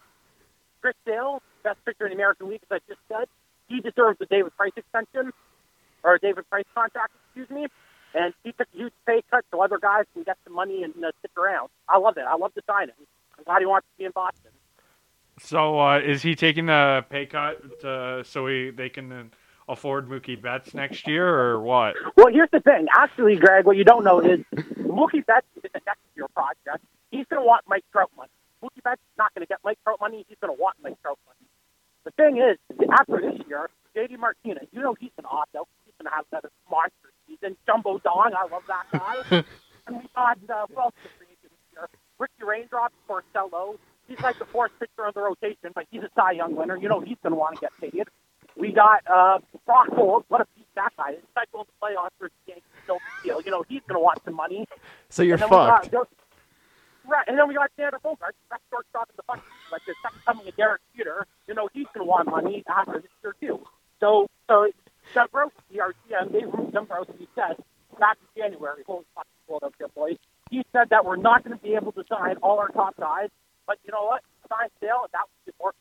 D: Chris Sale, best pitcher in the American League, as I just said, he deserves the David Price extension or a David Price contract, excuse me. And he took a huge pay cut so other guys can get some money and uh, stick around. I love it. I love the signing. I'm glad he wants to be in Boston.
B: So uh, is he taking the pay cut uh, so he they can uh, afford Mookie Betts next year or what?
D: Well, here's the thing. Actually, Greg, what you don't know is Mookie Betts is a next year project. He's going to want Mike Trout money. Mookie Betts is not going to get Mike Trout money. He's going to want Mike Trout money. The thing is, after this year, JD Martinez, you know he's an opt out. He's going to have another monster season. Jumbo Dong, I love that guy. (laughs) and we got, uh, who else is free agent this year? Ricky Raindrop, Porcello. He's like the fourth pitcher of the rotation, but he's a Cy Young winner. You know he's going to want to get paid. We got uh, Brock Holt. What a beat that guy is. Cycle the playoffs for the Yankees, no deal. You know he's going to want some money.
A: So you're
D: got-
A: fucked.
D: Right, and then we got Xander Bogaerts, best shortstop in the fucking like the second coming of Derek Jeter. You know he's going to want money after this year too. So, so Dombrowski, our GM, Dave Dombrowski said back in January, holy fucking here, boys. He said that we're not going to be able to sign all our top guys, but you know what? Sign Sale, that would be more.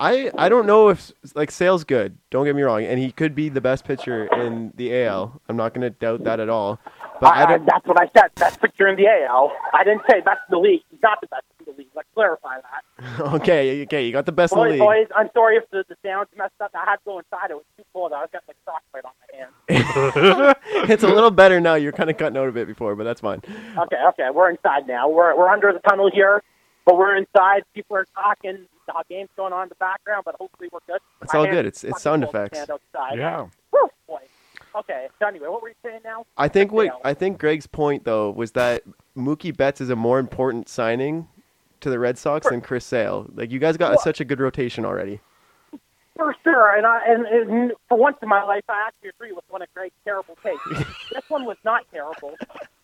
A: I I don't know if like Sale's good. Don't get me wrong, and he could be the best pitcher in the AL. I'm not going to doubt that at all. But I
D: I, I, that's what I said. Best pitcher in the AL. I didn't say best in the league. He's not the best in the league. Let's clarify that. (laughs)
A: Okay, okay, you got the best in the
D: Boys,
A: league.
D: boys, I'm sorry if the, the sound's messed up. I had to go inside. It was too cold. I was got like frostbite on my hand. (laughs)
A: it's a little better now. You're kind of cutting out a bit before, but that's fine.
D: Okay, okay, we're inside now. We're we're under the tunnel here, but we're inside. People are talking. The game's going on in the background, but hopefully we're good.
A: It's
D: My
A: all good. It's- it's sound effects.
B: Yeah.
D: Okay. So anyway, what were you saying now?
A: I think what I think Greg's point though was that Mookie Betts is a more important signing to the Red Sox than Chris Sale. Like you guys got
D: Well-
A: such a good rotation already.
D: For sure, and I and, and for once in my life, I actually agree with one of Greg's terrible takes. (laughs) this one was not terrible.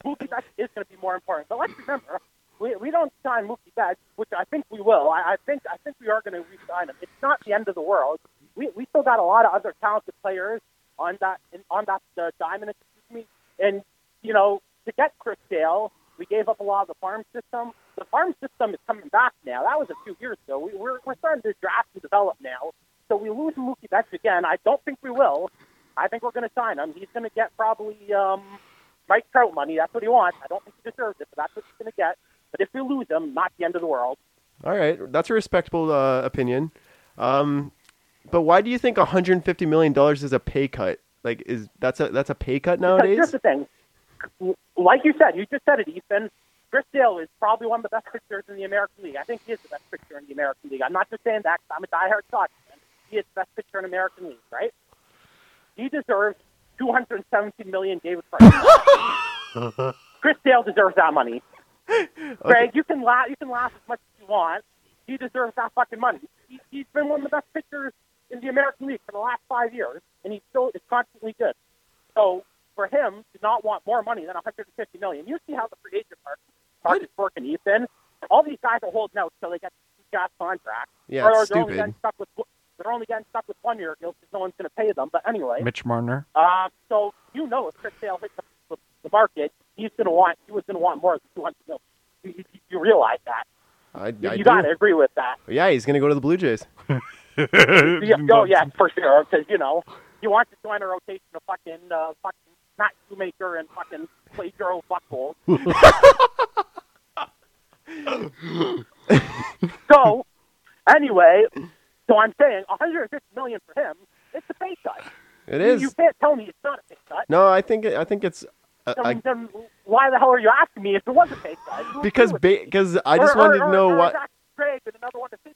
D: Mookie Betts is going to be more important, but let's remember, we, we don't sign Mookie Betts, which I think we will. I, I think I think we are going to re-sign him. It's not the end of the world. We we still got a lot of other talented players on that on that uh, diamond. Excuse me, and you know to get Chris Sale, we gave up a lot of the farm system. The farm system is coming back now. That was a few years ago. We, we're we're starting to draft and develop now. So we lose Mookie Betts again. I don't think we will. I think we're going to sign him. He's going to get probably um, Mike Trout money. That's what he wants. I don't think he deserves it, but that's what he's going to get. But if we lose him, not the end of the world.
A: All right, that's a respectable uh, opinion. Um, but why do you think 150 million dollars is a pay cut? Like, is that's a that's a pay cut
D: Because
A: nowadays?
D: here's the thing. Like you said, you just said it, Ethan. Chris Sale is probably one of the best pitchers in the American League. I think he is the best pitcher in the American League. I'm not just saying that I'm a diehard Sox fan. He is the best pitcher in American League, right? He deserves 217 million David Price. (laughs) Chris Sale deserves that money. Greg, you can laugh. You can laugh as much as you want. He deserves that fucking money. He, he's been one of the best pitchers in the American League for the last five years, and he still is constantly good. So for him to not want more money than 150 million, you see how the free agent market, market's working, Ethan. All these guys are holding out until they get gas contracts.
A: Yeah,
D: or
A: it's
D: they're only
A: stupid.
D: getting stuck with they're only getting stuck with one year deals because no one's going to pay them. But anyway,
B: Mitch Marner.
D: uh, so you know if Chris Sale hits the, the, the market, he's going to want he was going to want more than 200 million. You, you, you realize that.
A: I,
D: You,
A: I
D: you got to agree with that.
A: Yeah, he's gonna go to the Blue Jays. (laughs)
D: Yeah, oh yeah, for sure. Because you know you want to join a rotation of fucking uh, fucking Matt Shoemaker and fucking play Joe Buchholz. so anyway, so I'm saying 150 million for him. It's a pay cut.
A: It is.
D: You can't tell me it's not a pay cut.
A: No, I think it, I think it's uh,
D: Then,
A: I,
D: then why the hell are you asking me if it was a pay cut?
A: Because
D: agree with me.
A: because I just
D: Or-
A: wanted
D: or-
A: to know
D: or, or
A: what.
D: Zach Craig and another one to see.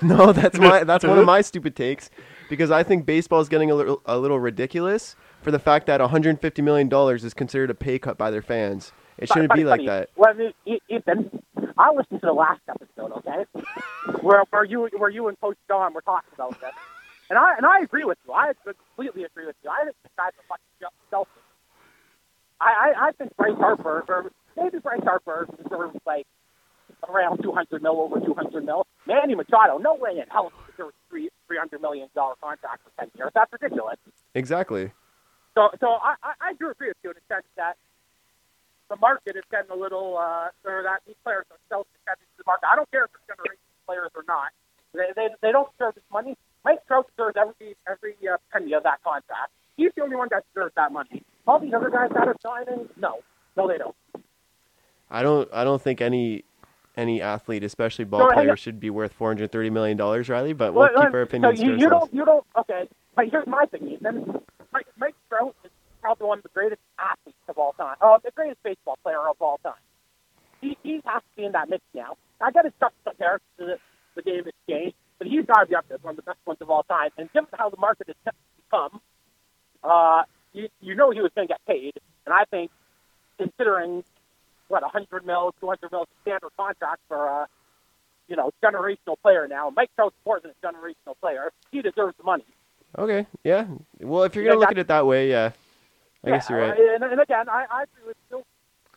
D: (laughs)
A: No, that's my that's one of my (laughs) stupid takes because I think baseball is getting a little a little ridiculous for the fact that 150 million dollars is considered a pay cut by their fans. It shouldn't
D: Funny,
A: be like
D: funny.
A: that.
D: Well, I Ethan, I listened to the last episode, okay, (laughs) where where you where you and Coach Don were talking about this, And I and I agree with you. I completely agree with you. I think the guys are fucking selfish. I, I, I think Bryce Harper, or maybe Bryce Harper deserves like around 200 mil, over 200 mil. Manny Machado, no way in hell deserves three 300 million dollar contract for 10 years. That's ridiculous.
A: Exactly.
D: So, so I, I, I do agree with you in the sense that the market is getting a little, uh, or that these players are self-dependent to the market. I don't care if they're generation players or not. They, they, they don't deserve this money. Mike Trout deserves every every uh, penny of that contract. He's the only one that deserves that money. All these other guys that are signing, no, no, they don't.
A: I don't. I don't think any any athlete, especially ball
D: So, hang
A: players, should be worth 430 million dollars, Riley. But we'll
D: Well,
A: keep our opinions
D: so you, you don't, you don't. Okay, but here's my thing, Ethan. Mike, Mike Trout is probably one of the greatest athletes of all time. Oh, the greatest baseball player of all time. He, he has to be in that mix now. I got to compare to the, the game has changed, but he's got to be up there as one of the best ones of all time. And given how the market has become, uh, you, you know he was going to get paid. And I think, considering what 100 mil, 200 mil standard contract for a you know generational player now, Mike Trout's more than a generational player. He deserves the money.
A: Okay. Yeah. Well, if you're gonna look at it that way, yeah. I
D: yeah,
A: guess you're right.
D: And, and again, I, I agree with you.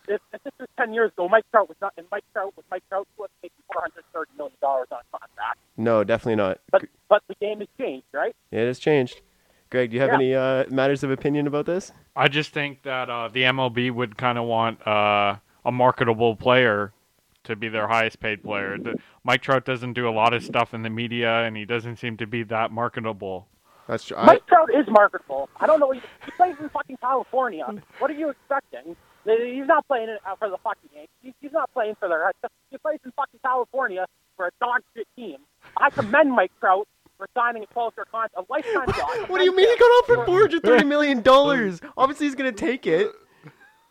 D: If, if this was 10 years ago, Mike Trout was not, and Mike Trout was Mike Trout was making 430 million dollars on contract.
A: No, definitely not.
D: But but the game has changed, right?
A: It has changed. Greg, do you have
D: Yeah.
A: any uh, matters of opinion about this?
B: I just think that uh, the MLB would kind of want uh, a marketable player to be their highest paid player. Mike Trout doesn't do a lot of stuff in the media, and he doesn't seem to be that marketable.
A: That's true. I,
D: Mike Trout is marketable. I don't know. He, he plays in fucking California. What are you expecting? He's not playing uh, for the fucking Yankees. He's, he's not playing for their. He plays in fucking California for a dog shit team. I commend Mike Trout for signing a closer contract, a lifetime job.
A: what do you mean he got offered 430 million dollars? Obviously, he's gonna take it.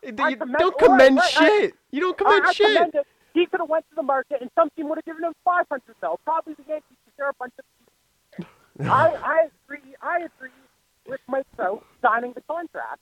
D: I
A: You
D: commend-
A: don't
D: right,
A: commend
D: right, I-
A: shit. You don't commend
D: I, I
A: shit.
D: commend. He could have went to the market, and some team would have given him 500 mil. Probably the Yankees, because they're a bunch of. (laughs) I I agree. I agree with Mike Trout signing the contract.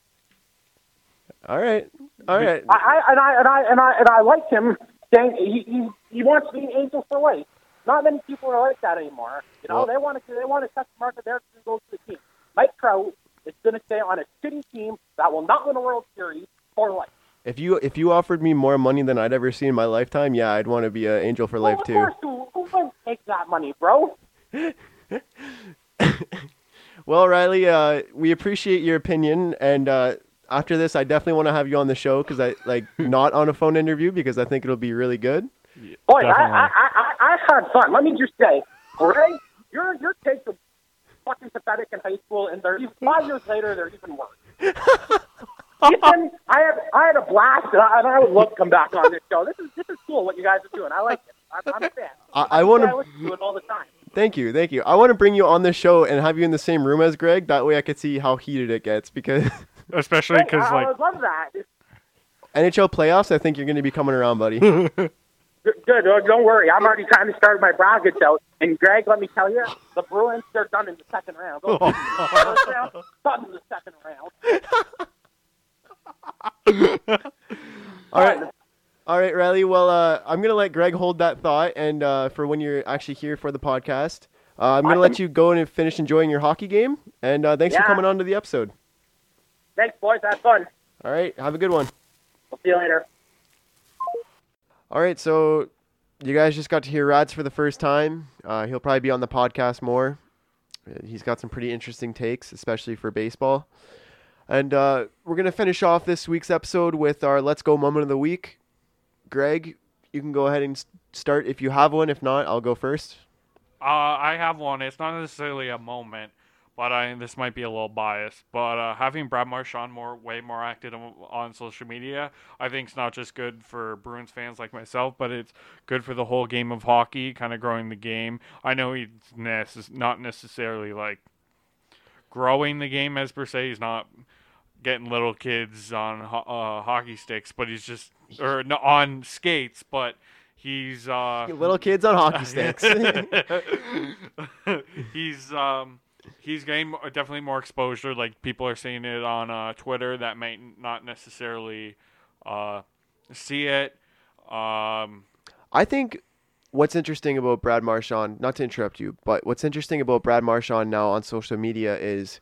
A: All right. All right.
D: I, I and I and I and I and I like him saying he he, he wants to be an angel for life. Not many people are like that anymore. You know,
A: Well-
D: they want to they want to test the market. They're going to go to the team. Mike Trout is going to stay on a shitty team that will not win a World Series for life.
A: If you if you offered me more money than I'd ever seen in my lifetime, yeah, I'd want to be an angel for life
D: well, of
A: too.
D: course, who, who wouldn't take that money, bro? (laughs)
A: Well, Riley, uh, we appreciate your opinion, and uh, after this, I definitely want to have you on the show because I like (laughs) not on a phone interview because I think it'll be really good.
D: Boy, I, I, I, I, I had fun. Let me just say, Greg, your your takes are fucking pathetic in high school, and they're even, five years later, they're even worse. (laughs) Ethan, I had I had a blast, and I, and I would love to come back on this show. This is this is cool what you guys are doing. I like it. I'm, I'm a fan.
A: I, I want to
D: listen to it all the time.
A: thank you, thank you. I want to bring you on the show and have you in the same room as Greg. That way, I could see how heated it gets because (laughs)
B: Especially
D: Hey,
B: because
D: I, I
B: like
D: would love that.
A: NHL playoffs. I think you're going to be coming around, buddy. (laughs)
D: Good. good. Don't worry. I'm already trying to start my brackets out. And Greg, let me tell you, the Bruins they're done in the second round. Oh, first round, done in the second round. (laughs) (laughs)
A: All right. All right, Riley. Well, uh, I'm gonna let Greg hold that thought, and uh, for when you're actually here for the podcast, uh, I'm gonna let you go and finish enjoying your hockey game. And uh, thanks for coming on to the episode.
D: Thanks, boys. Have fun.
A: All right, have a good one.
D: We'll see you later.
A: All right, so you guys just got to hear Rads for the first time. Uh, he'll probably be on the podcast more. He's got some pretty interesting takes, especially for baseball. And uh, we're gonna finish off this week's episode with our Let's Go moment of the week. Greg, you can go ahead and start if you have one. If not, I'll go first.
B: Uh, I have one. It's not necessarily a moment, but I this might be a little biased. But uh, having Brad Marchand more way more active on, social media, I think it's not just good for Bruins fans like myself, but it's good for the whole game of hockey, kind of growing the game. I know he's necess- not necessarily like growing the game as per se. He's not getting little kids on ho- uh, hockey sticks, but he's just or no, on skates, but he's uh
A: Little kids on hockey (laughs) sticks. (laughs)
B: he's um he's getting definitely more exposure. Like people are seeing it on uh, Twitter that might not necessarily uh, see it. Um,
A: I think what's interesting about Brad Marchand, not to interrupt you, but what's interesting about Brad Marchand now on social media is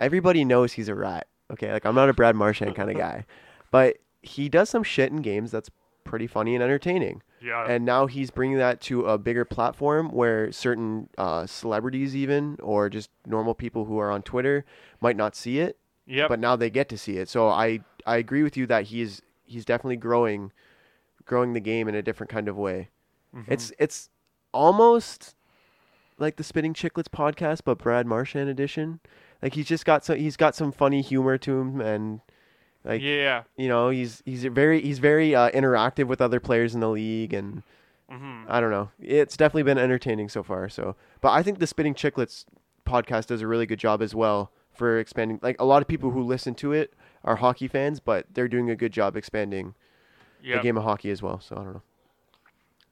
A: everybody knows he's a rat. Okay, like I'm not a Brad Marchand kind of (laughs) guy, but he does some shit in games that's pretty funny and entertaining.
B: Yeah.
A: And now he's bringing that to a bigger platform where certain uh, celebrities, even or just normal people who are on Twitter, might not see it,
B: yep.
A: but now they get to see it. So I I agree with you that he's he's definitely growing, growing the game in a different kind of way.
B: Mhm.
A: It's it's almost like the Spitting Chicklets podcast, but Brad Marchand edition. Like he's just got some he's got some funny humor to him, and like
B: yeah.
A: you know he's he's very he's very uh, interactive with other players in the league, and
B: hmm
A: I don't know. It's definitely been entertaining so far. So, but I think the Spitting Chicklets podcast does a really good job as well for expanding. Like a lot of people who listen to it are hockey fans, but they're doing a good job expanding
B: Yeah.
A: the game of hockey as well. So I don't know.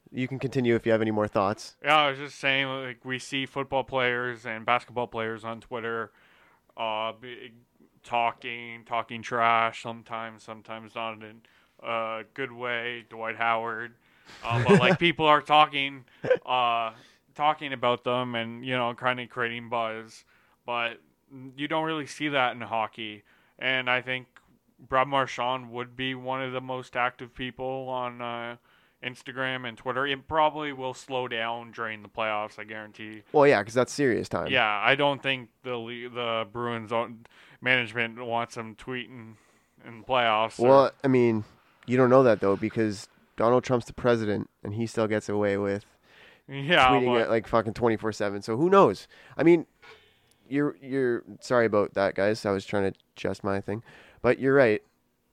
A: You can continue if you have any more thoughts.
B: Yeah, I was just saying, like we see football players and basketball players on Twitter, uh, talking, talking trash. Sometimes, sometimes not in a good way. Dwight Howard, uh, but like (laughs) people are talking, uh, talking about them, and you know, kind of creating buzz. But you don't really see that in hockey, and I think Brad Marchand would be one of the most active people on. Uh, Instagram and Twitter. It probably will slow down during the playoffs. I guarantee.
A: Well, yeah, because that's serious time.
B: Yeah, I don't think the the Bruins management wants them tweeting in the playoffs. or-
A: Well, I mean, you don't know that though because Donald Trump's the president and he still gets away with
B: yeah,
A: tweeting
B: but-
A: it like fucking twenty four seven. So who knows? I mean, you're you're sorry about that, guys. I was trying to adjust my thing, but you're right.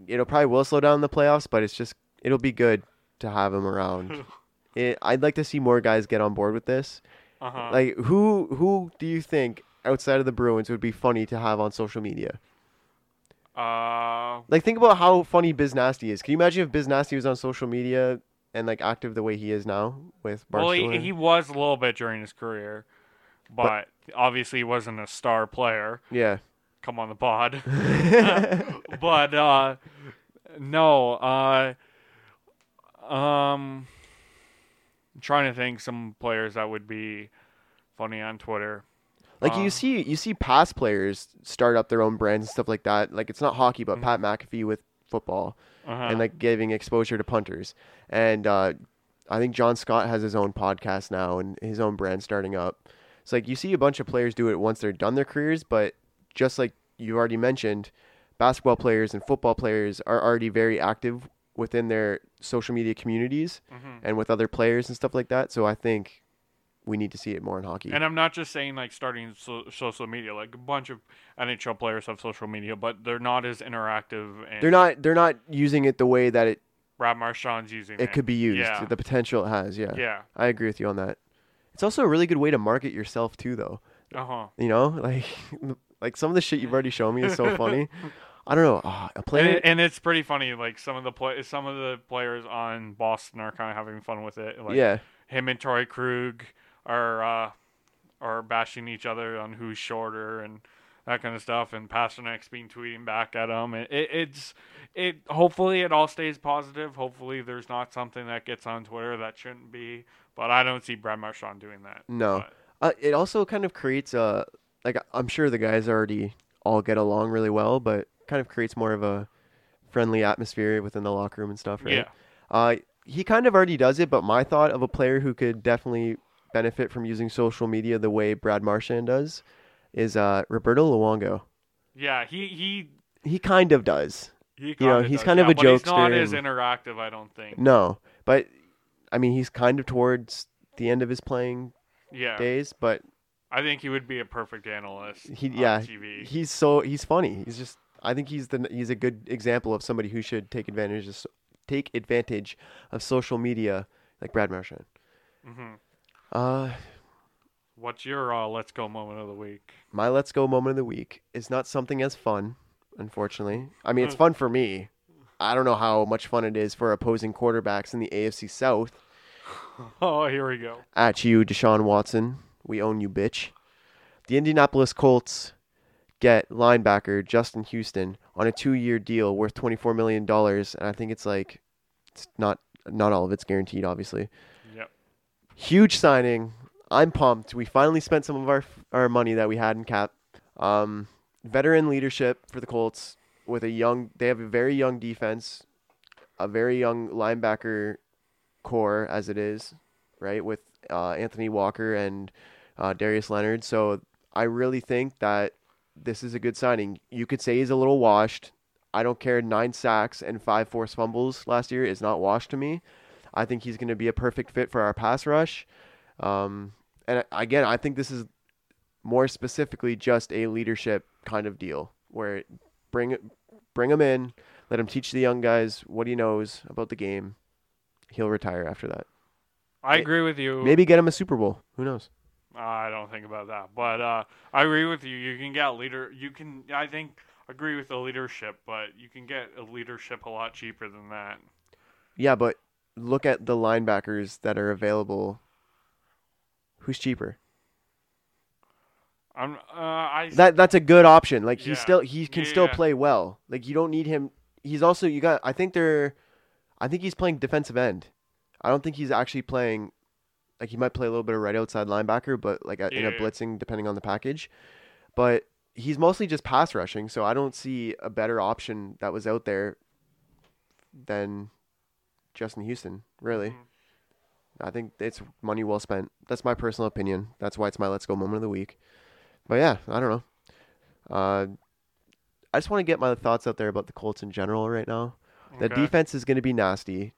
A: It'll probably will slow down the playoffs, but it's just it'll be good to have him around. (laughs) it, I'd like to see more guys get on board with this.
B: uh-huh.
A: Like who who do you think outside of the Bruins would be funny to have on social media?
B: uh,
A: Like think about how funny Biz Nasty is. Can you imagine if Biz Nasty was on social media and like active the way he is now with
B: well, he, he was a little bit during his career, but, obviously he wasn't a star player.
A: yeah.
B: Come on the pod, (laughs) (laughs) but uh, no. Uh, um, I'm trying to think some players that would be funny on Twitter.
A: Like you see, you see past players start up their own brands and stuff like that. Like it's not hockey, but Pat McAfee with football
B: Uh-huh.
A: and like giving exposure to punters. And uh, I think John Scott has his own podcast now and his own brand starting up. It's like you see a bunch of players do it once they're done their careers, but just like you already mentioned, basketball players and football players are already very active within their social media communities
B: Mhm.
A: and with other players and stuff like that. So I think we need to see it more in hockey.
B: And I'm not just saying like starting so- social media. Like a bunch of NHL players have social media, but they're not as interactive. And
A: they're not they're not using it the way that it,
B: Brad Marchand's using it.
A: it could be used.
B: Yeah.
A: The potential it has, yeah.
B: Yeah.
A: I agree with you on that. It's also a really good way to market yourself too though.
B: Uh huh.
A: You know, (laughs) like like some of the shit you've already shown me is so (laughs) funny. I don't know. ah, a
B: And, it, and it's pretty funny. Like some of the play, some of the players on Boston are kind of having fun with it. Like
A: Yeah.
B: him and Torey Krug are uh, are bashing each other on who's shorter and that kind of stuff. And Pastrnak's been tweeting back at him. And it, it's it. Hopefully, it all stays positive. Hopefully, there's not something that gets on Twitter that shouldn't be. But I don't see Brad Marchand doing that.
A: No. Uh, it also kind of creates a like I'm sure the guys already all get along really well, but kind of creates more of a friendly atmosphere within the locker room and stuff, right?
B: Yeah.
A: Uh, he kind of already does it, but my thought of a player who could definitely benefit from using social media the way Brad Marchand does is uh, Roberto Luongo.
B: Yeah. He he.
A: He kind of does.
B: He
A: You know,
B: kinda
A: he's
B: does,
A: kind of a
B: but He's not
A: jokester
B: as interactive, I don't think.
A: No, but I mean, he's kind of towards the end of his playing
B: Yeah.
A: days, but
B: I think he would be a perfect analyst.
A: he
B: on
A: yeah,
B: TV.
A: he's so he's funny. He's just I think he's the he's a good example of somebody who should take advantage of take advantage of social media like Brad Marchand.
B: hmm
A: Uh,
B: What's your uh, let's go moment of the week?
A: my let's go moment of the week is not something as fun, unfortunately. I mean, it's (laughs) fun for me. I don't know how much fun it is for opposing quarterbacks in the AFC South. (laughs)
B: Oh, here we go.
A: At you, Deshaun Watson. We own you, bitch. The Indianapolis Colts get linebacker Justin Houston on a two-year deal worth twenty-four million dollars, and I think it's like it's not not all of it's guaranteed, obviously.
B: Yep.
A: huge signing. I'm pumped. We finally spent some of our our money that we had in cap. Um, veteran leadership for the Colts with a young. They have a very young defense, a very young linebacker core as it is, right? With uh, Anthony Walker and uh, Darius Leonard. So I really think that this is a good signing. You could say he's a little washed. I don't care. Nine sacks and five forced fumbles last year is not washed to me. I think he's going to be a perfect fit for our pass rush. Um, and again, I think this is more specifically just a leadership kind of deal where bring bring him in, let him teach the young guys what he knows about the game. He'll retire after that.
B: I agree with you.
A: Maybe get him a Super Bowl. Who knows?
B: I don't think about that, but uh, I agree with you. You can get leader. You can. I think agree with the leadership, but you can get a leadership a lot cheaper than that.
A: Yeah, but look at the linebackers that are available. Who's cheaper?
B: I'm. Uh, I.
A: That that's a good option. Like
B: Yeah.
A: he's still he can
B: Yeah,
A: still
B: yeah.
A: play well. Like you don't need him. He's also you got. I think they're. I think he's playing defensive end. I don't think he's actually playing. Like he might play a little bit of right outside linebacker, but like a, in a
B: Yeah, yeah.
A: blitzing depending on the package. But he's mostly just pass rushing, so I don't see a better option that was out there than Justin Houston. Really.
B: Mhm.
A: I think it's money well spent. That's my personal opinion. That's why it's my let's go moment of the week. But yeah, I don't know. Uh, I just want to get my thoughts out there about the Colts in general right now. The defense is going to be nasty.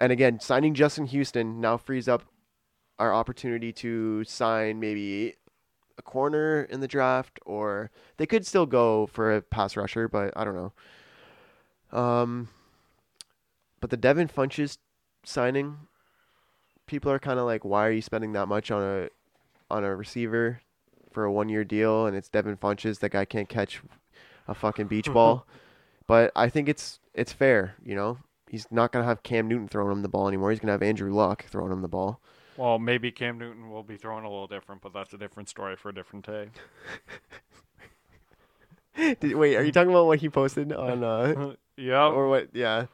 A: And again, signing Justin Houston now frees up our opportunity to sign maybe a corner in the draft, or they could still go for a pass rusher, but I don't know. Um, but the Devin Funchess signing, people are kind of like, why are you spending that much on a on a receiver for a one year deal? And it's Devin Funchess. That guy can't catch a fucking beach (laughs) ball. But I think it's it's fair, you know. He's not gonna have Cam Newton throwing him the ball anymore. He's gonna have Andrew Luck throwing him the ball.
B: Well, maybe Cam Newton will be throwing a little different, but that's a different story for a different day. (laughs)
A: Did, wait, are you talking about what he posted on uh (laughs)
B: yep.
A: or what? Yeah.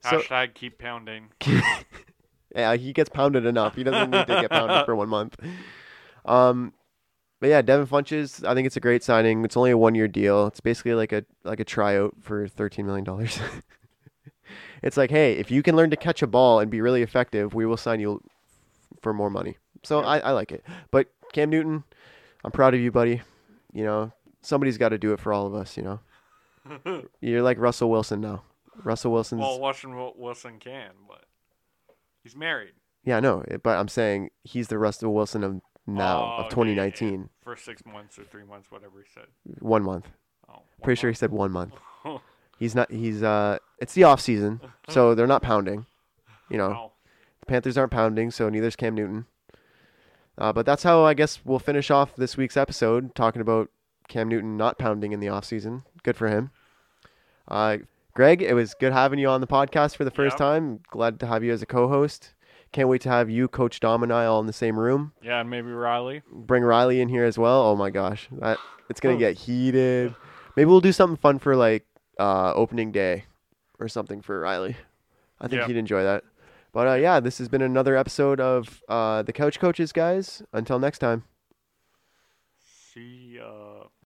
A: So
B: Hashtag keep pounding. (laughs)
A: yeah, he gets pounded enough. He doesn't need to get pounded for one month. Um, but yeah, Devin Funchess. I think it's a great signing. It's only a one year deal. It's basically like a like a tryout for thirteen million dollars. it's like, hey, if you can learn to catch a ball and be really effective, we will sign you for more money. So
B: Yeah.
A: I, I like it. But Cam Newton, I'm proud of you, buddy. You know, somebody's got to do it for all of us. You know, (laughs) you're like Russell Wilson now. Russell Wilson's.
B: well, Washington Wilson can, but he's married.
A: Yeah, no, but I'm saying he's the Russell Wilson of now
B: Oh,
A: of
B: yeah, yeah, yeah.
A: 2019.
B: For six months or three months, whatever he said.
A: One month.
B: Oh,
A: Pretty sure he said one month. (laughs) He's not. He's uh. It's the off season, so they're not pounding. You know,
B: Oh,
A: Panthers aren't pounding, so neither's Cam Newton. Uh, but that's how I guess we'll finish off this week's episode talking about Cam Newton not pounding in the off season. Good for him. Uh, Greg, it was good having you on the podcast for the first
B: Yep.
A: time. Glad to have you as a co-host. Can't wait to have you, Coach Dom, and I all in the same room.
B: yeah, and maybe Riley.
A: bring Riley in here as well. Oh my gosh, that it's gonna
B: Oh.
A: get heated. Maybe we'll do something fun for like uh, opening day or something for Riley. I think
B: Yeah.
A: he'd enjoy that. But uh, yeah, this has been another episode of uh, the Couch Coaches, guys. Until next time.
B: See ya.